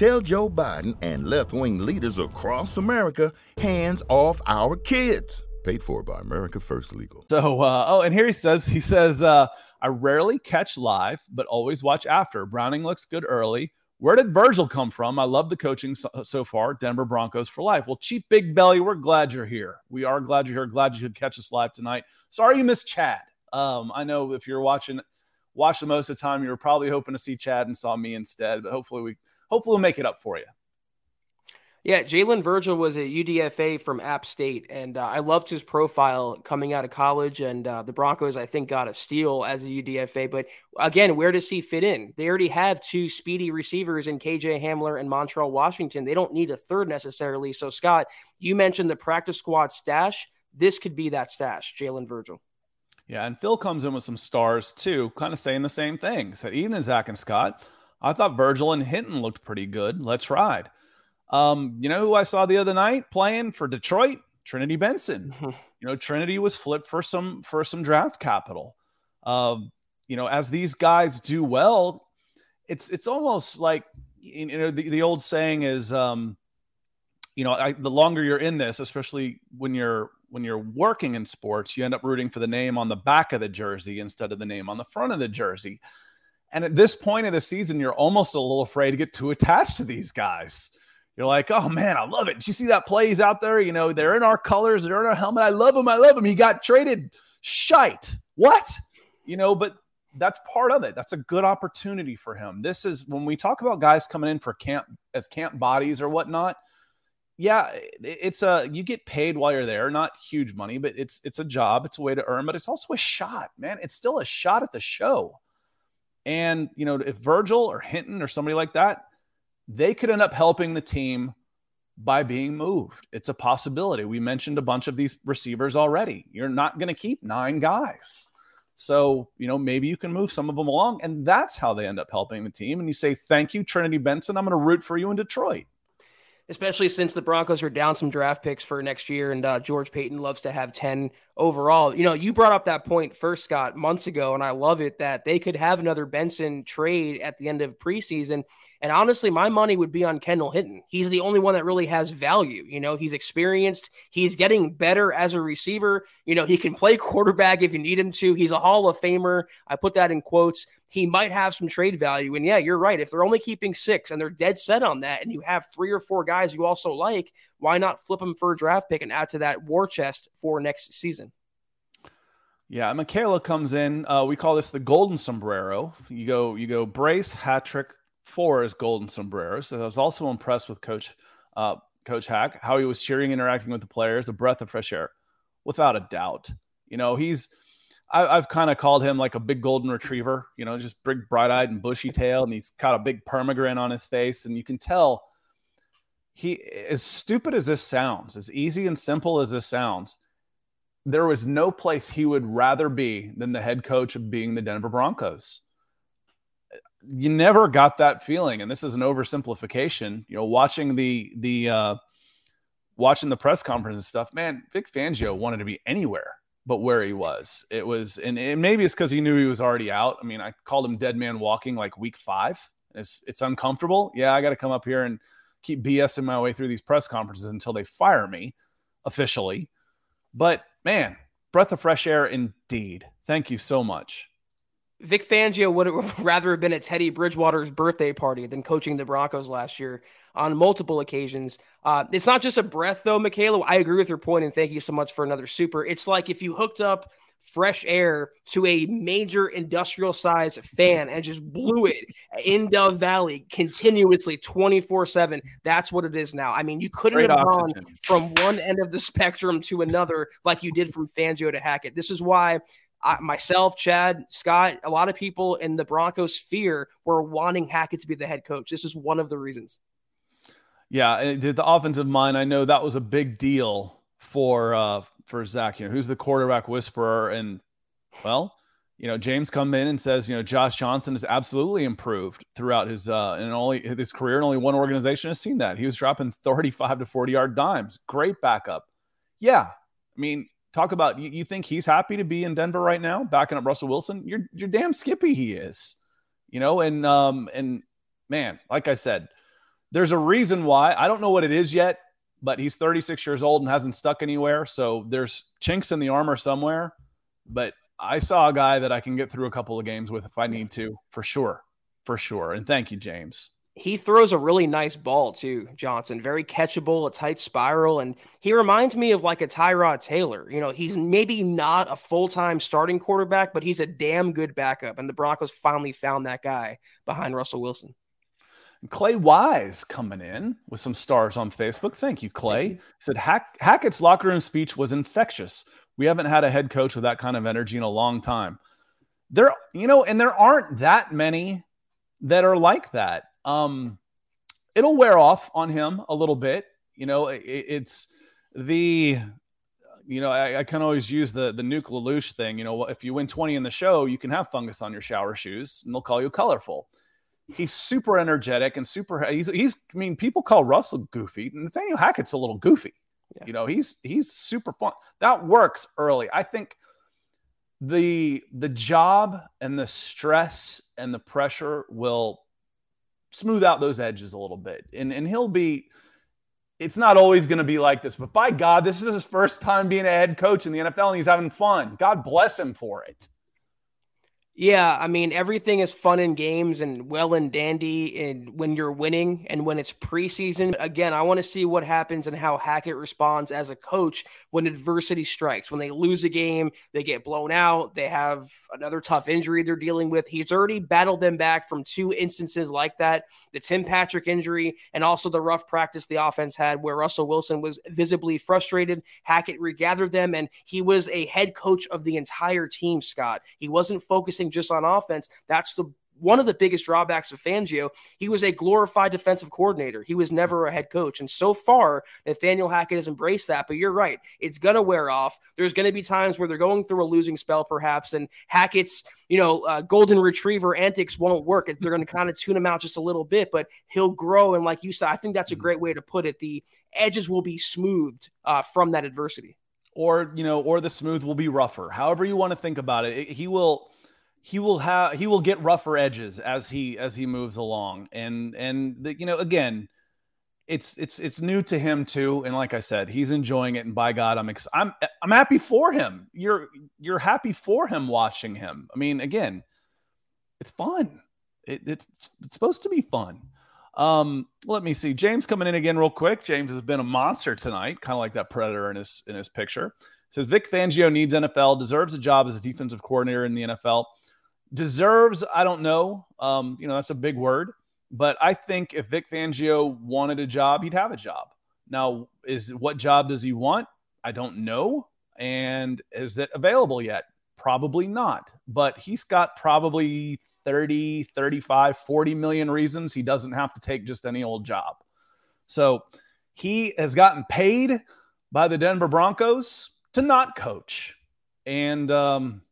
Tell Joe Biden and left wing leaders across America hands off our kids. Paid for by America First Legal. So, uh, oh, and here he says, he says, uh, I rarely catch live, but always watch after. Browning looks good early. Where did Virgil come from? I love the coaching so, so, far. Denver Broncos for life. Well, Chief Big Belly, we're glad you're here. We are glad you're here. Glad you could catch us live tonight. Sorry you missed Chad. Um, I know if you're watching, watch the most of the time, you were probably hoping to see Chad and saw me instead. But hopefully we, hopefully we'll make it up for you. Yeah, Jalen Virgil was a UDFA from App State, and uh, I loved his profile coming out of college. And uh, the Broncos, I think, got a steal as a UDFA. But again, where does he fit in? They already have two speedy receivers in KJ Hamler and Montrell Washington. They don't need a third necessarily. So, Scott, you mentioned the practice squad stash. This could be that stash, Jalen Virgil. Yeah, and Phil comes in with some stars too, kind of saying the same thing. Said even as Zach and Scott, I thought Virgil and Hinton looked pretty good. Let's ride. Um, you know who I saw the other night playing for Detroit? Trinity Benson. you know, Trinity was flipped for some for some draft capital. Um, you know, as these guys do well, it's it's almost like you know the, the old saying is um, you know, I, the longer you're in this, especially when you're when you're working in sports, you end up rooting for the name on the back of the jersey instead of the name on the front of the jersey. And at this point of the season, you're almost a little afraid to get too attached to these guys you're like, oh man, I love it. Did you see that play? He's out there. You know, they're in our colors, they're in our helmet. I love him. I love him. He got traded. Shite. What? You know, but that's part of it. That's a good opportunity for him. This is when we talk about guys coming in for camp as camp bodies or whatnot. Yeah, it's a you get paid while you're there, not huge money, but it's it's a job, it's a way to earn, but it's also a shot, man. It's still a shot at the show. And you know, if Virgil or Hinton or somebody like that they could end up helping the team by being moved. It's a possibility. We mentioned a bunch of these receivers already. You're not going to keep nine guys. So, you know, maybe you can move some of them along, and that's how they end up helping the team. And you say, Thank you, Trinity Benson. I'm going to root for you in Detroit especially since the Broncos are down some draft picks for next year, and uh, George Paton loves to have 10 overall. You know, you brought up that point first, Scott, months ago, and I love it that they could have another Benson trade at the end of preseason. And honestly, my money would be on Kendall Hinton. He's the only one that really has value. You know, he's experienced, he's getting better as a receiver. You know, he can play quarterback if you need him to. He's a Hall of Famer. I put that in quotes he might have some trade value. And yeah, you're right. If they're only keeping six and they're dead set on that, and you have three or four guys you also like, why not flip them for a draft pick and add to that war chest for next season? Yeah, Michaela comes in. Uh, we call this the golden sombrero. You go, you go brace, hat trick, four is golden sombrero. So I was also impressed with Coach uh, Coach Hack, how he was cheering, interacting with the players, a breath of fresh air, without a doubt. You know, he's I, have kind of called him like a big golden retriever, you know, just big, bright eyed and bushy tail, and he's got a big permagrin on his face, and you can tell he, as stupid as this sounds, as easy and simple as this sounds, there was no place he would rather be than the head coach of being the Denver Broncos. You never got that feeling, and this is an oversimplification. You know, watching the the uh, watching the press conference and stuff, man, Vic Fangio wanted to be anywhere but where he was. It was, and, maybe it's because he knew he was already out. I mean, I called him dead man walking like week five. It's it's uncomfortable. Yeah, I got to come up here and keep BSing my way through these press conferences until they fire me officially. But man, breath of fresh air indeed. Thank you so much. Vic Fangio would rather have been at Teddy Bridgewater's birthday party than coaching the Broncos last year on multiple occasions. Uh, it's not just a breath, though, Michaela. I agree with your point, and thank you so much for another super. It's like if you hooked up fresh air to a major industrial size fan and just blew it in Dove Valley continuously 24 7. That's what it is now. I mean, you couldn't Great have oxygen. gone from one end of the spectrum to another like you did from Fangio to Hackett. This is why I, myself, Chad, Scott, a lot of people in the Broncos sphere were wanting Hackett to be the head coach. This is one of the reasons. Yeah, the offensive mind, I know that was a big deal for uh for Zach. You know, who's the quarterback whisperer? And well, you know, James come in and says, you know, Josh Johnson has absolutely improved throughout his uh and only his career, and only one organization has seen that. He was dropping 35 to 40 yard dimes. Great backup. Yeah. I mean, talk about you, you think he's happy to be in Denver right now, backing up Russell Wilson. You're you're damn skippy he is. You know, and um and man, like I said, there's a reason why. I don't know what it is yet, but he's 36 years old and hasn't stuck anywhere. So there's chinks in the armor somewhere. But I saw a guy that I can get through a couple of games with if I need to, for sure. For sure. And thank you, James he throws a really nice ball too, Johnson. Very catchable, a tight spiral, and he reminds me of like a Tyrod Taylor. You know, he's maybe not a full time starting quarterback, but he's a damn good backup. And the Broncos finally found that guy behind Russell Wilson. Clay Wise coming in with some stars on Facebook. Thank you, Clay. Thank you. Said Hack- Hackett's locker room speech was infectious. We haven't had a head coach with that kind of energy in a long time. There, you know, and there aren't that many that are like that um, it'll wear off on him a little bit. You know, it, it's the you know, I, I, can always use the the Nuke LaLoosh thing. You know, if you win 20 in the show, you can have fungus on your shower shoes and they'll call you colorful. He's super energetic and super he's he's I mean, people call Russell goofy. And Nathaniel Hackett's a little goofy. Yeah. You know, he's he's super fun. That works early. I think the the job and the stress and the pressure will smooth out those edges a little bit. And and he'll be it's not always going to be like this, but by God, this is his first time being a head coach in the NFL and he's having fun. God bless him for it. Yeah, I mean everything is fun and games and well and dandy and when you're winning and when it's preseason. Again, I want to see what happens and how Hackett responds as a coach when adversity strikes. When they lose a game, they get blown out, they have another tough injury they're dealing with. He's already battled them back from two instances like that, the Tim Patrick injury and also the rough practice the offense had where Russell Wilson was visibly frustrated. Hackett regathered them and he was a head coach of the entire team, Scott. He wasn't focusing just on offense. That's the one of the biggest drawbacks of Fangio, he was a glorified defensive coordinator. He was never a head coach. And so far, Nathaniel Hackett has embraced that. But you're right. It's going to wear off. There's going to be times where they're going through a losing spell, perhaps, and Hackett's, you know, uh, golden retriever antics won't work. They're going to kind of tune him out just a little bit, but he'll grow. And like you said, I think that's a mm-hmm. great way to put it. The edges will be smoothed uh, from that adversity. Or, you know, or the smooth will be rougher. However you want to think about it, he will he will have he will get rougher edges as he as he moves along. And and the, you know again it's it's it's new to him too. And like i said he's enjoying it. And by god i'm ex- i'm i'm happy for him. You're you're happy for him watching him. I mean again it's fun. It, it's it's supposed to be fun. Um let me see. James coming in again real quick. James has been a monster tonight kind of like that predator in his in his picture. Says vic fangio needs nfl deserves a job as a defensive coordinator in the nfl Deserves, I don't know. Um, you know, that's a big word. But I think if Vic Fangio wanted a job, he'd have a job. Now, is what job does he want? I don't know. And is it available yet? Probably not. But he's got probably 30, 35, 40 million reasons he doesn't have to take just any old job. So he has gotten paid by the Denver Broncos to not coach. And um,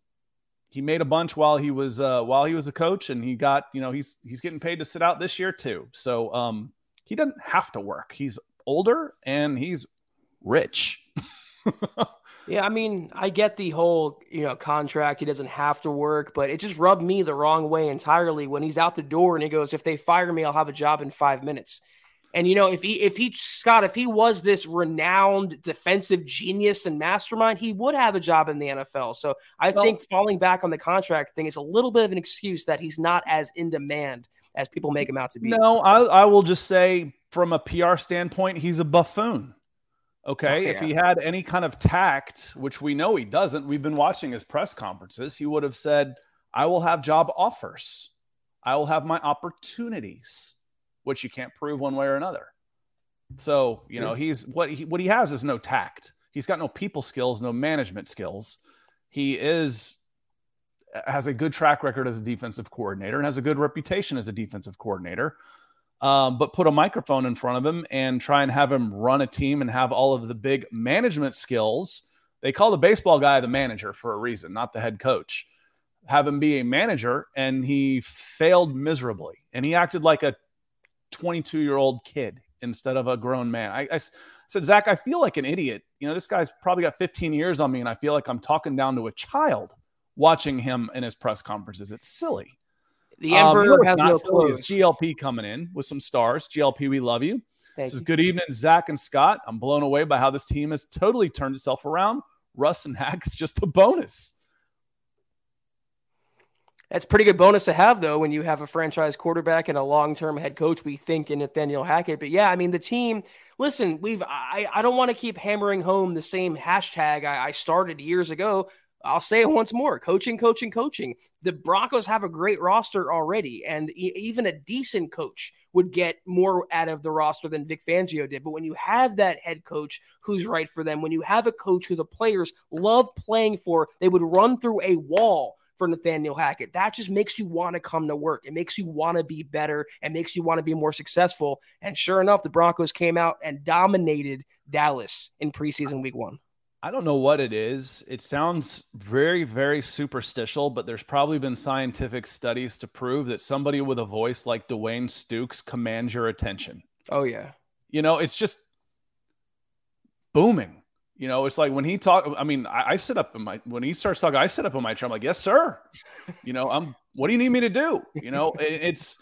he made a bunch while he was uh, while he was a coach, and he got you know he's he's getting paid to sit out this year too. So um, he doesn't have to work. He's older and he's rich. yeah, I mean, I get the whole you know contract. He doesn't have to work, but it just rubbed me the wrong way entirely when he's out the door and he goes, "If they fire me, I'll have a job in five minutes." And you know, if he if he Scott, if he was this renowned defensive genius and mastermind, he would have a job in the NFL. So I well, think falling back on the contract thing is a little bit of an excuse that he's not as in demand as people make him out to be. No, I, I will just say from a PR standpoint, he's a buffoon. Okay. Oh, yeah. If he had any kind of tact, which we know he doesn't, we've been watching his press conferences, he would have said, I will have job offers. I will have my opportunities, which you can't prove one way or another. So, you know, he's what he what he has is no tact. He's got no people skills, no management skills. He is has a good track record as a defensive coordinator and has a good reputation as a defensive coordinator. Um, but put a microphone in front of him and try and have him run a team and have all of the big management skills. They call the baseball guy the manager for a reason, not the head coach have him be a manager, and he failed miserably. And he acted like a 22 year old kid instead of a grown man. I, I, said, Zach, I feel like an idiot. You know, this guy's probably got 15 years on me, and I feel like I'm talking down to a child watching him in his press conferences. It's silly. The Emperor um, has no clothes. GLP coming in with some stars. GLP, we love you. Thank this is good evening, Zach and Scott. I'm blown away by how this team has totally turned itself around. Russ and Hack is just a bonus. That's pretty good bonus to have, though, when you have a franchise quarterback and a long term head coach. We think in Nathaniel Hackett. But yeah, I mean, the team, listen, we've, I, I don't want to keep hammering home the same hashtag I, I started years ago. I'll say it once more coaching, coaching, coaching. The Broncos have a great roster already, and e- even a decent coach would get more out of the roster than Vic Fangio did. But when you have that head coach who's right for them, when you have a coach who the players love playing for, they would run through a wall for Nathaniel Hackett. That just makes you want to come to work. It makes you want to be better and makes you want to be more successful. And sure enough, the Broncos came out and dominated Dallas in preseason week one. I don't know what it is. It sounds very, very superstitial, but there's probably been scientific studies to prove that somebody with a voice like Dwayne Stukes commands your attention. Oh, yeah. You know, it's just booming. You know, it's like when he talk. I mean, I, I, sit up in my when he starts talking, I sit up in my chair. I'm like, yes, sir. You know, I'm. What do you need me to do? You know, it, it's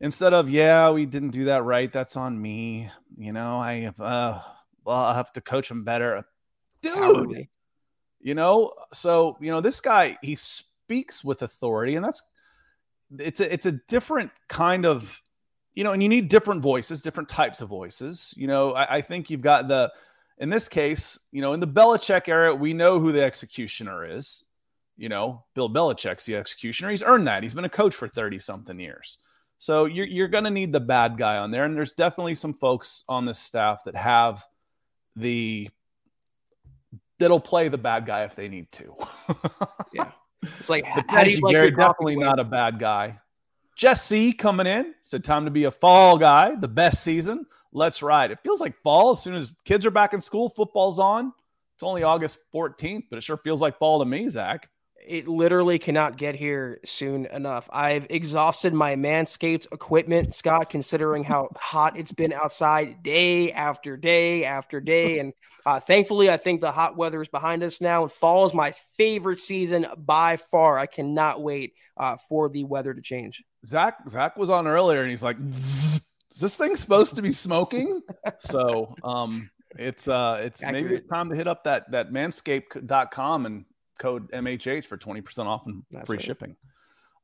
instead of yeah, we didn't do that right. That's on me. You know, I uh, well, I have to coach him better, dude. You know, so you know this guy he speaks with authority, and that's it's a it's a different kind of you know, and you need different voices, different types of voices. You know, I, I think you've got the in this case, you know, in the Belichick era, we know who the executioner is. You know, Bill Belichick's the executioner. He's earned that. He's been a coach for 30 something years. So you're, you're going to need the bad guy on there. And there's definitely some folks on this staff that have the, that'll play the bad guy if they need to. yeah. It's like, how do you like Gary, definitely not a bad guy. Jesse coming in said time to be a fall guy, the best season. Let's ride. It feels like fall as soon as kids are back in school, football's on. It's only August 14th, but it sure feels like fall to me, Zach. It literally cannot get here soon enough. I've exhausted my manscaped equipment, Scott, considering how hot it's been outside day after day after day. And uh, thankfully, I think the hot weather is behind us now. And fall is my favorite season by far. I cannot wait uh, for the weather to change. Zach Zach was on earlier, and he's like, is this thing supposed to be smoking? so um it's uh it's Accurate. maybe it's time to hit up that that manscaped.com and code MHH for 20% off and That's free right. shipping.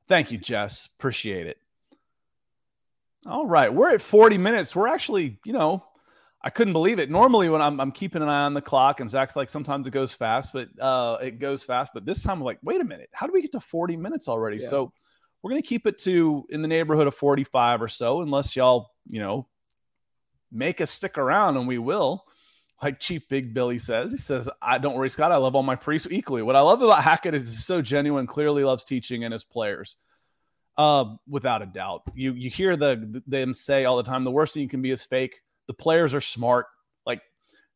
Thank you, Jess. Appreciate it. All right, we're at 40 minutes. We're actually, you know, I couldn't believe it. Normally, when I'm, I'm keeping an eye on the clock, and Zach's like, sometimes it goes fast, but uh, it goes fast. But this time, I'm like, wait a minute, how do we get to 40 minutes already? Yeah. So we're going to keep it to in the neighborhood of 45 or so, unless y'all, you know, make us stick around and we will. Like Chief Big Billy says, he says, I don't worry, Scott. I love all my priests equally. What I love about Hackett is he's so genuine, clearly loves teaching and his players. Uh, without a doubt. You you hear the them say all the time, the worst thing you can be is fake. The players are smart. Like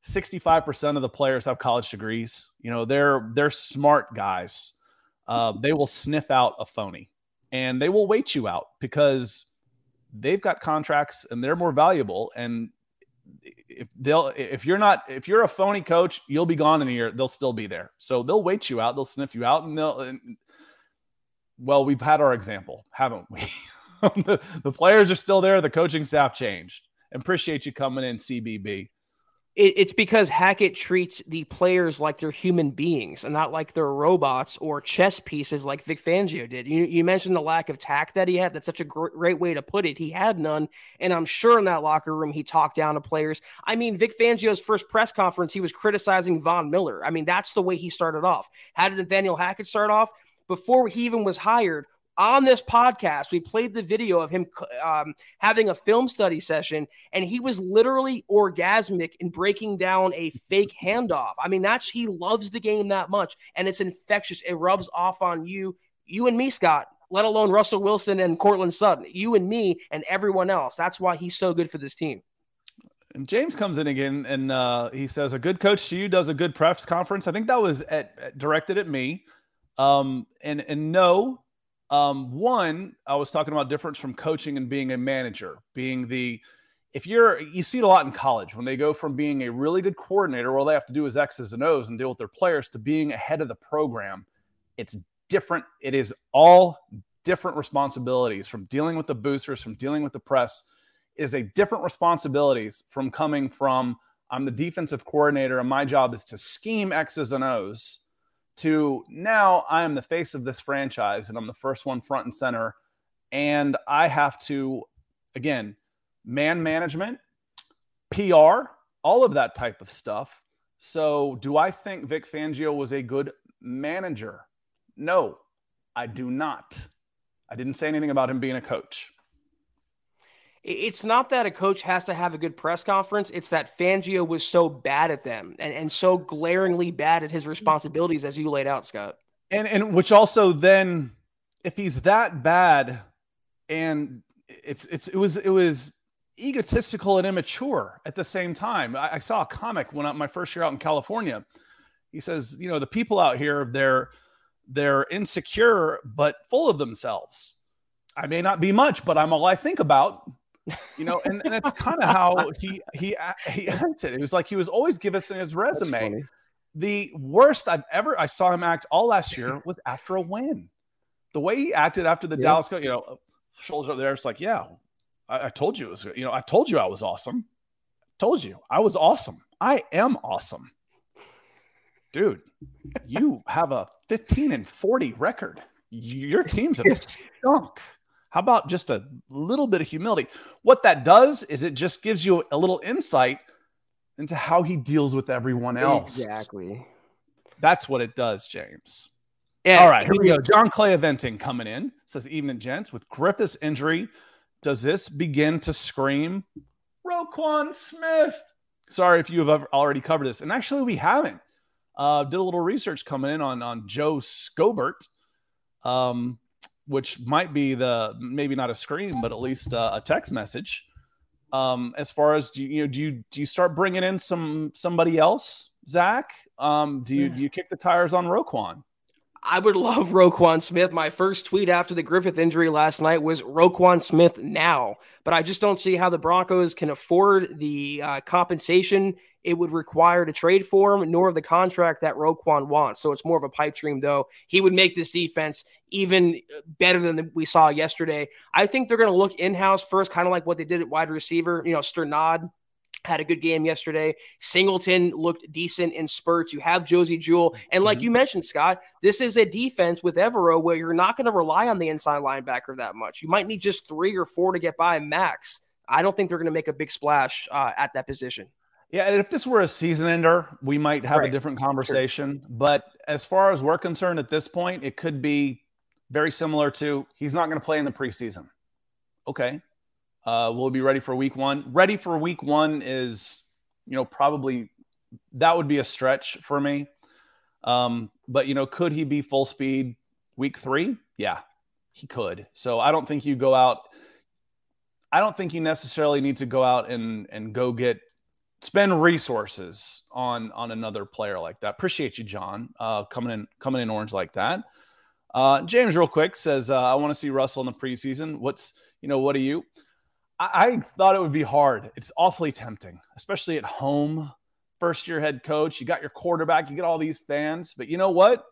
65% of the players have college degrees. You know, they're they're smart guys. Uh, they will sniff out a phony and they will wait you out because they've got contracts and they're more valuable. And if they'll if you're not if you're a phony coach you'll be gone in a year. They'll still be there. So they'll wait you out. They'll sniff you out and they'll and, well we've had our example haven't we? The, the players are still there. The coaching staff changed. Appreciate you coming in, CBB it, it's because Hackett treats the players like they're human beings and not like they're robots or chess pieces like Vic Fangio did. You, you mentioned the lack of tact that he had. That's such a great, great way to put it. He had none. And I'm sure in that locker room, he talked down to players. I mean, Vic Fangio's first press conference, he was criticizing Von Miller. I mean, that's the way he started off. How did Nathaniel Hackett start off? Before he even was hired, on this podcast, we played the video of him um, having a film study session, and he was literally orgasmic in breaking down a fake handoff. I mean, that's he loves the game that much, and it's infectious. It rubs off on you, you and me, Scott. Let alone Russell Wilson and Courtland Sutton, you and me and everyone else. That's why he's so good for this team. And James comes in again and uh, he says, "A good coach to you does a good press conference." I think that was at, at directed at me. Um, and and no, um, one, I was talking about difference from coaching and being a manager, being the if you're you see it a lot in college when they go from being a really good coordinator, all they have to do is X's and O's and deal with their players to being ahead of the program. It's different. It is all different responsibilities from dealing with the boosters, from dealing with the press. It is a different responsibilities from coming from I'm the defensive coordinator and my job is to scheme X's and O's to now I am the face of this franchise and I'm the first one front and center. And I have to, again, man management, PR, all of that type of stuff. So, do I think Vic Fangio was a good manager? No, I do not. I didn't say anything about him being a coach. It's not that a coach has to have a good press conference. It's that Fangio was so bad at them and, and so glaringly bad at his responsibilities as you laid out, Scott. And and which also then if he's that bad and it's it's it was it was egotistical and immature at the same time. I, I saw a comic when I, my first year out in California. He says, you know, the people out here, they're they're insecure but full of themselves. I may not be much, but I'm all I think about you know, and, and that's kind of how he he uh, he acted. It was like he was always giving us his resume. The worst I've ever I saw him act all last year was after a win. The way he acted after the yeah. Dallas, you know, uh, shoulders up there. It's like, yeah, I, I told you it was. You know, I told you I was awesome. Told you I was awesome. I am awesome, dude. You have a 15 and 40 record. Your team's a stunk. How about just a little bit of humility? What that does is it just gives you a little insight into how he deals with everyone else. Exactly. That's what it does, James. Yeah, All right, here we go. John Clay eventing coming in says, Evening, gents. With Griffith's injury, does this begin to scream Roquan Smith? Sorry if you have already covered this. And actually, we haven't. Uh, did a little research coming in on, on Joe Schobert. Um, which might be the maybe not a screen, but at least uh, a text message. Um, as far as do you, you know, do you do you start bringing in some somebody else, Zach? Um, do you do you kick the tires on Roquan? I would love Roquan Smith. My first tweet after the Griffith injury last night was Roquan Smith now, but I just don't see how the Broncos can afford the uh, compensation it would require to trade for him, nor the contract that Roquan wants. So it's more of a pipe dream, though. He would make this defense even better than we saw yesterday. I think they're going to look in house first, kind of like what they did at wide receiver. You know, Strnad had a good game yesterday. Singleton looked decent in spurts. You have Josey Jewell. And like mm-hmm. you mentioned, Scott, this is a defense with Evero where you're not going to rely on the inside linebacker that much. You might need just three or four to get by max. I don't think they're going to make a big splash uh, at that position. Yeah, and if this were a season ender, we might have right. a different conversation. Sure. But as far as we're concerned at this point, it could be very similar to he's not going to play in the preseason. Okay. Uh, we'll be ready for week one. Ready for week one is, you know, probably that would be a stretch for me. Um, but, you know, could he be full speed week three? Yeah, he could. So I don't think you go out. I don't think you necessarily need to go out and and go get spend resources on on another player like that. Appreciate you, John, uh, coming in coming in orange like that. Uh, James, real quick, says uh, I want to see Russell in the preseason. What's you know what are you? I, I thought it would be hard. It's awfully tempting, especially at home. First year head coach, you got your quarterback, you get all these fans, but you know what?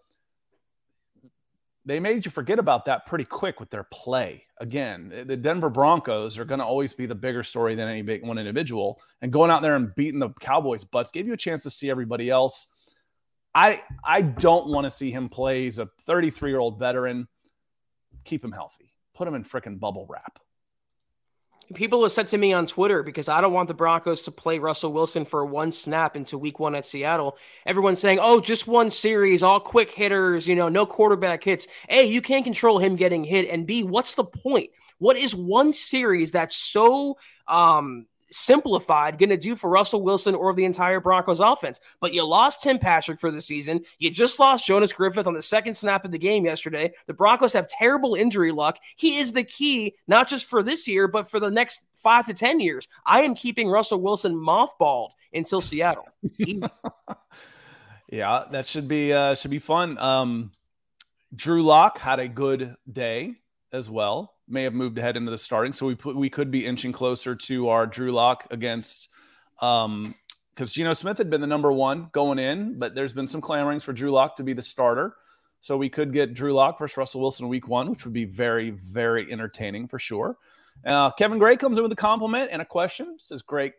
They made you forget about that pretty quick with their play. Again, eh, the Denver Broncos are going to always be the bigger story than any big one individual. And going out there and beating the Cowboys' butts gave you a chance to see everybody else. I I don't want to see him play. He's a 33 year old veteran. Keep him healthy. Put him in freaking bubble wrap people have said to me on Twitter because I don't want the Broncos to play Russell Wilson for one snap into week one at Seattle. Everyone's saying, oh, just one series, all quick hitters, you know, no quarterback hits. A, you can't control him getting hit. And B, what's the point? What is one series that's so um simplified going to do for Russell Wilson or the entire Broncos offense. But you lost Tim Patrick for the season. You just lost Jonas Griffith on the second snap of the game yesterday. The Broncos have terrible injury luck. He is the key, not just for this year, but for the next five to 10 years. I am keeping Russell Wilson mothballed until Seattle. yeah, that should be, uh, should be fun. Um, Drew Lock had a good day as well may have moved ahead into the starting. So we put, we could be inching closer to our Drew Lock against um because Geno Smith had been the number one going in, but there's been some clamorings for Drew Lock to be the starter. So we could get Drew Lock versus Russell Wilson week one, which would be very, very entertaining for sure. Uh, Kevin Gray comes in with a compliment and a question. Says, Great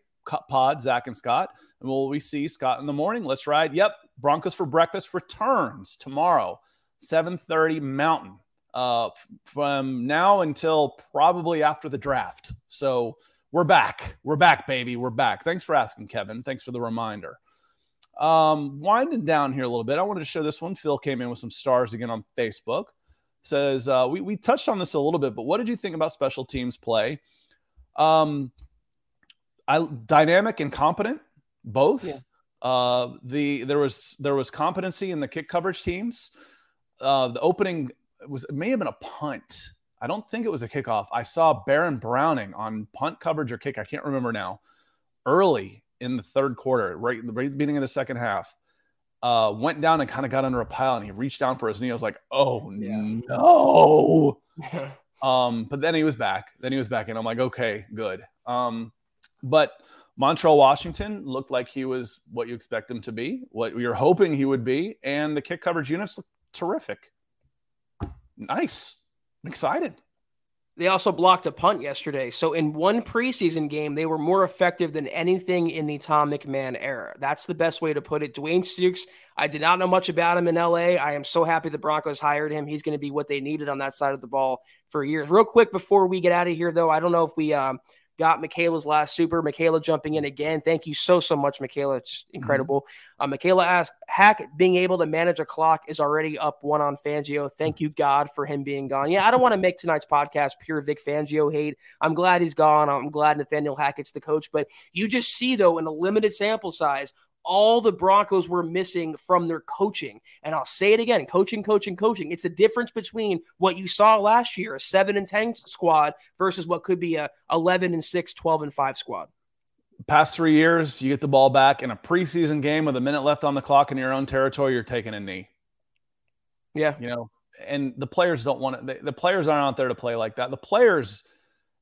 pod, Zach and Scott. And will we see Scott in the morning? Let's ride. Yep. Broncos for breakfast returns tomorrow, 7:30 Mountain uh, from now until probably after the draft. So we're back. We're back, baby. We're back. Thanks for asking, Kevin. Thanks for the reminder. Um, winding down here a little bit, I wanted to show this one. Phil came in with some stars again on Facebook. Says uh, we we touched on this a little bit, but what did you think about special teams play? Um, I dynamic and competent, both. Yeah. Uh, the there was there was competency in the kick coverage teams. Uh, the opening it was it may have been a punt. I don't think it was a kickoff. I saw Baron Browning on punt coverage or kick. I can't remember now. Early in the third quarter, right, right at the beginning of the second half, uh, went down and kind of got under a pile and he reached down for his knee. I was like, oh yeah. no. um, but then he was back. Then he was back, and I'm like, okay, good. Um, but Montrell Washington looked like he was what you expect him to be, what you're hoping he would be, and the kick coverage units looked terrific. Nice. I'm excited. They also blocked a punt yesterday. So in one preseason game, they were more effective than anything in the Tom McMahon era. That's the best way to put it. Dwayne Stukes, I did not know much about him in LA. I am so happy the Broncos hired him. He's going to be what they needed on that side of the ball for years. Real quick before we get out of here, though, I don't know if we um, got Michaela's last super. Michaela jumping in again. Thank you so, so much, Michaela. It's mm-hmm. incredible. Mm-hmm. Uh, Michaela asked, Hack being able to manage a clock is already up one on Fangio. Thank you, God, for him being gone. Yeah, I don't want to make tonight's podcast pure Vic Fangio hate. I'm glad he's gone. I'm glad Nathaniel Hackett's the coach. But you just see, though, in a limited sample size, all the Broncos were missing from their coaching. And I'll say it again coaching, coaching, coaching. It's the difference between what you saw last year, a 7 and 10 squad, versus what could be a 11 and 6, 12 and 5 squad. Past three years, you get the ball back in a preseason game with a minute left on the clock in your own territory, you're taking a knee. Yeah. You know, and the players don't want it. The, the players aren't out there to play like that. The players,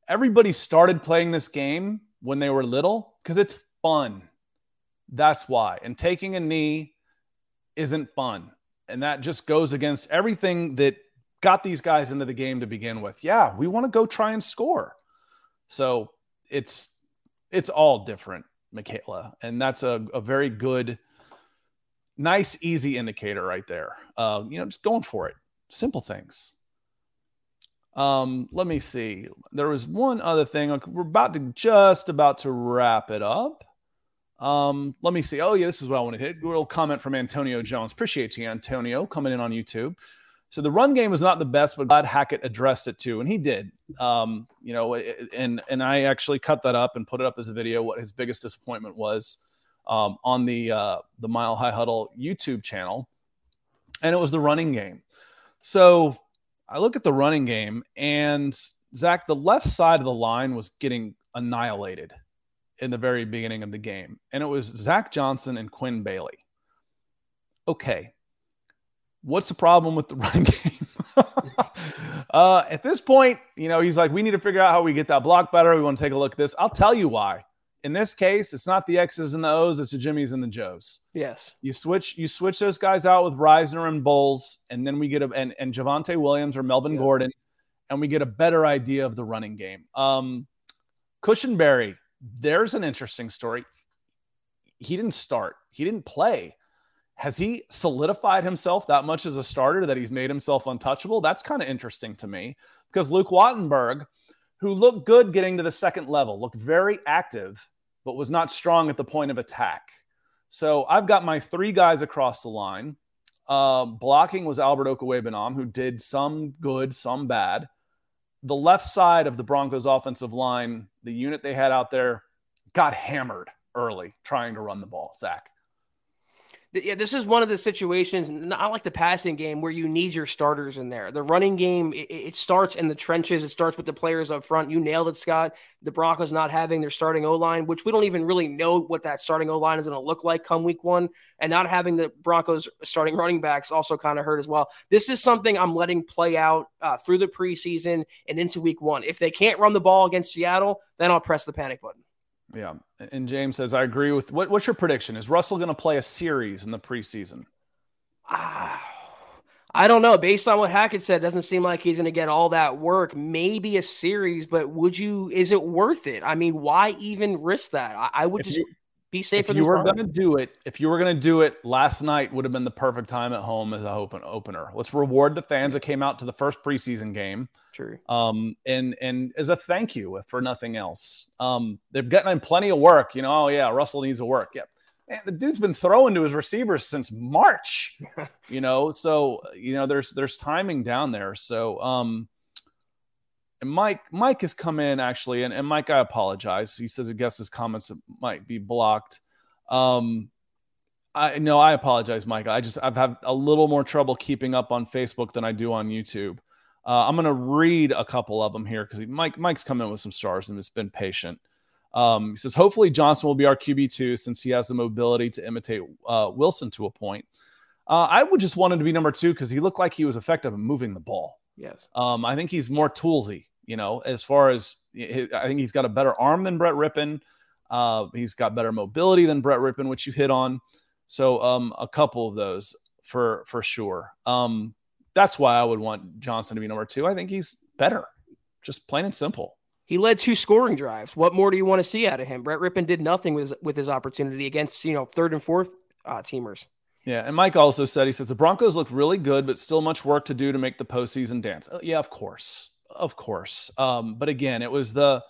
everybody started playing this game when they were little because it's fun that's why. And taking a knee isn't fun. And that just goes against everything that got these guys into the game to begin with. Yeah, we want to go try and score. So it's it's all different, Michaela. And that's a, a very good, nice, easy indicator right there. Uh, you know, just going for it. Simple things. Um, let me see. There was one other thing. We're about to just about to wrap it up. Um, let me see. Oh, yeah, this is what I want to hit. Little comment from Antonio Jones. Appreciate you, Antonio, coming in on YouTube. So the run game was not the best, but glad Hackett addressed it too, and he did. Um, you know, and and I actually cut that up and put it up as a video. What his biggest disappointment was um, on the uh, the Mile High Huddle YouTube channel, and it was the running game. So I look at the running game, and Zach, the left side of the line was getting annihilated in the very beginning of the game, and it was Zach Johnson and Quinn Bailey. Okay, what's the problem with the running game? uh, at this point, you know, he's like, we need to figure out how we get that block better. We want to take a look at this. I'll tell you why. In this case, it's not the X's and the O's, it's the Jimmys and the Joes. Yes. You switch you switch those guys out with Risner and Bolles, and then we get a and, and Javonte Williams or Melvin yes. Gordon, and we get a better idea of the running game. Um Cushenberry, there's an interesting story. He didn't start, he didn't play. Has he solidified himself that much as a starter that he's made himself untouchable? That's kind of interesting to me because Luke Wattenberg, who looked good getting to the second level, looked very active, but was not strong at the point of attack. So I've got my three guys across the line. Uh, blocking was Albert Okwuegbunam, who did some good, some bad. The left side of the Broncos offensive line, the unit they had out there, got hammered early trying to run the ball, Zach yeah, this is one of the situations, not like the passing game, where you need your starters in there. The running game, it, it, starts in the trenches. It starts with the players up front. You nailed it, Scott. The Broncos not having their starting O line, which we don't even really know what that starting O line is going to look like come week one, and not having the Broncos starting running backs also kind of hurt as well. This is something I'm letting play out uh, through the preseason and into week one. If they can't run the ball against Seattle, then I'll press the panic button. Yeah. And James says, I agree with what, what's your prediction? Is Russell going to play a series in the preseason? Ah, I don't know. Based on what Hackett said, doesn't seem like he's going to get all that work. Maybe a series, but would you, is it worth it? I mean, why even risk that? I, I would if just. You, be safe. If you were going to do it, if you were going to do it, last night would have been the perfect time at home as a open opener. Let's reward the fans that came out to the first preseason game. True. Um, and and as a thank you for nothing else. Um, they've gotten in plenty of work. You know, oh yeah, Russell needs to work. Yep. Man, the dude's been throwing to his receivers since March. you know, so you know there's there's timing down there. So um, and Mike, Mike has come in actually, and, and Mike, I apologize. He says, I guess his comments might be blocked. Um, I no, I apologize, Mike. I just I've had a little more trouble keeping up on Facebook than I do on YouTube. Uh, I'm going to read a couple of them here because Mike Mike's come in with some stars and has been patient. Um, he says, hopefully Johnson will be our QB two since he has the mobility to imitate uh, Wilson to a point. Uh, I would just want him to be number two because he looked like he was effective in moving the ball. Yes. Um, I think he's more toolsy you know, as far as I think he's got a better arm than Brett Rypien. Uh, he's got better mobility than Brett Rypien, which you hit on. So um, a couple of those for for sure. Um, that's why I would want Johnson to be number two. I think he's better, just plain and simple. He led two scoring drives. What more do you want to see out of him? Brett Rypien did nothing with with his opportunity against you know third and fourth uh, teamers. Yeah, and Mike also said he says the Broncos look really good, but still much work to do to make the postseason dance. Uh, yeah, of course, of course. Um, but again, it was the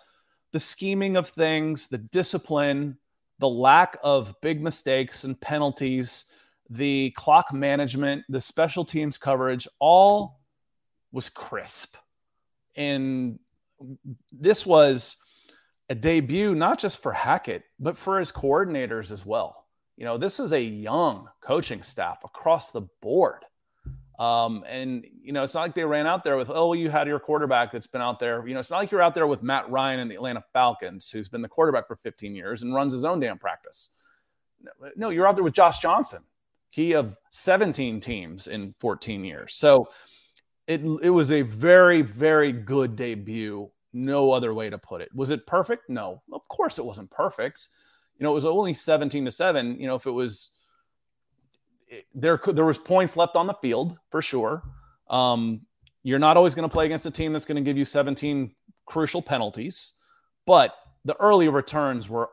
the scheming of things, the discipline, the lack of big mistakes and penalties, the clock management, the special teams coverage, all was crisp. And this was a debut, not just for Hackett, but for his coordinators as well. You know, this is a young coaching staff across the board. Um, and you know, it's not like they ran out there with, oh, well, you had your quarterback that's been out there. You know, it's not like you're out there with Matt Ryan and the Atlanta Falcons, who's been the quarterback for 15 years and runs his own damn practice. No, you're out there with Josh Johnson. He of 17 teams in 14 years. So it it was a very, very good debut. No other way to put it. Was it perfect? No, of course it wasn't perfect. You know, it was only 17 to 7. You know, if it was there there was points left on the field for sure. Um, you're not always going to play against a team that's going to give you 17 crucial penalties, but the early returns were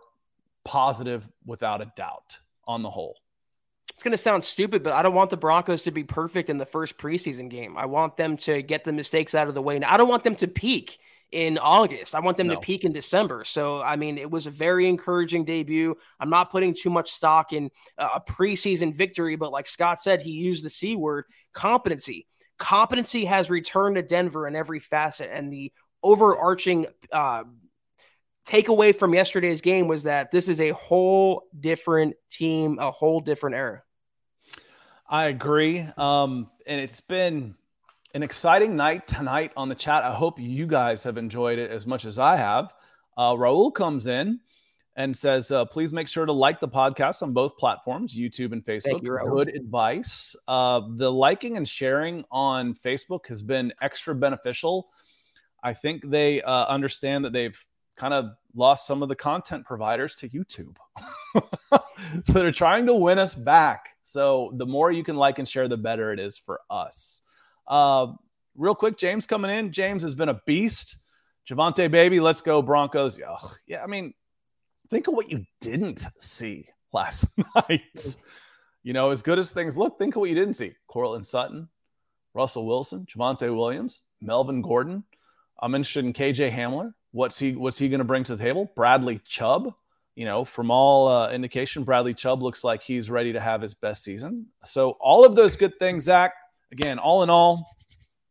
positive without a doubt on the whole. It's going to sound stupid, but I don't want the Broncos to be perfect in the first preseason game. I want them to get the mistakes out of the way. Now, I don't want them to peak in August. I want them no. to peak in December. So, I mean, it was a very encouraging debut. I'm not putting too much stock in a preseason victory, but like Scott said, he used the C word competency. Competency has returned to Denver in every facet. And the overarching uh, takeaway from yesterday's game was that this is a whole different team, a whole different era. I agree. Um, and it's been an exciting night tonight on the chat. I hope you guys have enjoyed it as much as I have. Uh, Raul comes in and says, uh, please make sure to like the podcast on both platforms, YouTube and Facebook. You, Good advice. Uh, the liking and sharing on Facebook has been extra beneficial. I think they uh, understand that they've kind of lost some of the content providers to YouTube. so they're trying to win us back. So the more you can like and share, the better it is for us. Uh, real quick, James coming in. James has been a beast. Javonte, baby, let's go Broncos. Ugh, yeah, I mean, think of what you didn't see last night. You know, as good as things look, think of what you didn't see. Courtland Sutton, Russell Wilson, Javonte Williams, Melvin Gordon. I'm interested in KJ Hamler. What's he what's he going to bring to the table? Bradley Chubb. You know, from all uh, indication, Bradley Chubb looks like he's ready to have his best season. So all of those good things, Zach. Again, all in all,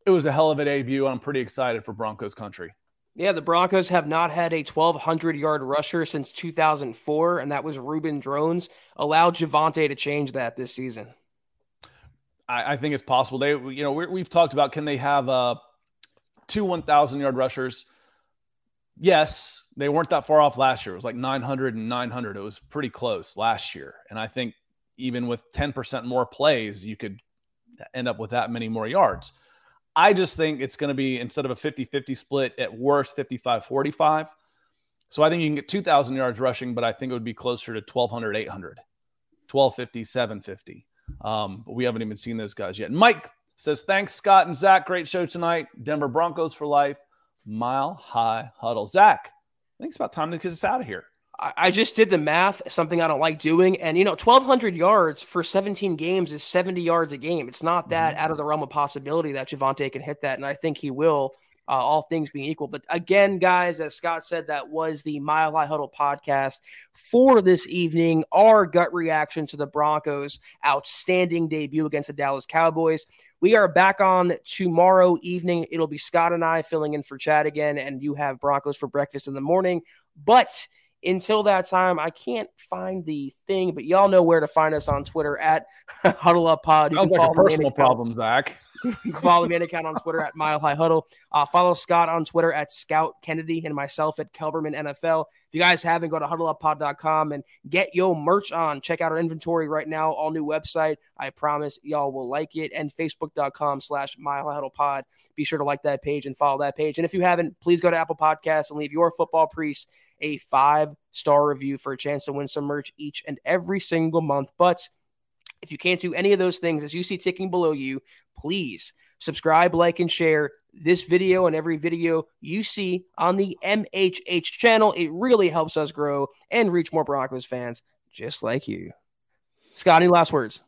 it was a hell of a debut. I'm pretty excited for Broncos country. Yeah, the Broncos have not had a 1,200 yard rusher since 2004, and that was Reuben Droughns. Allow Javonte to change that this season. I, I think it's possible. They, you know, we have talked about can they have uh, two 1,000 yard rushers? Yes, they weren't that far off last year. It was like 900 and 900. It was pretty close last year. And I think even with 10% more plays, you could end up with that many more yards. I just think it's going to be instead of a 50 50 split, at worst 55 45. So I think you can get 2,000 yards rushing, but I think it would be closer to 1,200, 800, 1250, 750. Um, but we haven't even seen those guys yet. Mike says, Thanks, Scott and Zach. Great show tonight. Denver Broncos for life. Mile high huddle. Zach, I think it's about time to get us out of here. I just did the math, something I don't like doing. And, you know, 1,200 yards for 17 games is 70 yards a game. It's not that mm-hmm. out of the realm of possibility that Javonte can hit that. And I think he will, uh, all things being equal. But again, guys, as Scott said, that was the Mile High Huddle podcast for this evening. Our gut reaction to the Broncos' outstanding debut against the Dallas Cowboys. We are back on tomorrow evening. It'll be Scott and I filling in for Chad again, and you have Broncos for breakfast in the morning. But until that time, I can't find the thing, but y'all know where to find us on Twitter at Huddle Up Pod. Sounds like a personal problem, Zach. follow me account on Twitter at Mile High Huddle. Uh, follow Scott on Twitter at Scout Kennedy and myself at Kelberman NFL. If you guys haven't, go to huddleuppod.com and get your merch on. Check out our inventory right now, all new website. I promise y'all will like it. And facebook.com slash Mile High Huddle Pod. Be sure to like that page and follow that page. And if you haven't, please go to Apple Podcasts and leave your football priest a five star review for a chance to win some merch each and every single month. But if you can't do any of those things, as you see ticking below you, please subscribe, like, and share this video and every video you see on the MHH channel. It really helps us grow and reach more Broncos fans just like you. Scott, any last words?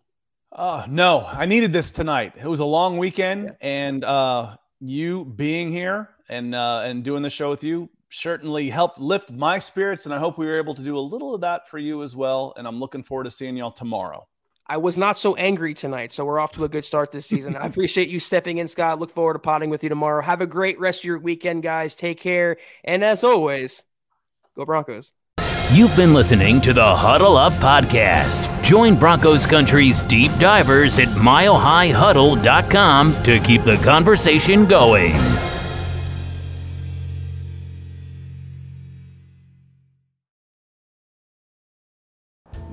Uh, no, I needed this tonight. It was a long weekend, yeah. and uh, you being here and uh, and doing the show with you certainly helped lift my spirits, and I hope we were able to do a little of that for you as well. And I'm looking forward to seeing y'all tomorrow. I was not so angry tonight, so we're off to a good start this season. I appreciate you stepping in, Scott. Look forward to potting with you tomorrow. Have a great rest of your weekend, guys. Take care, and as always, go Broncos. You've been listening to the Huddle Up Podcast. Join Broncos Country's deep divers at milehighhuddle.com to keep the conversation going.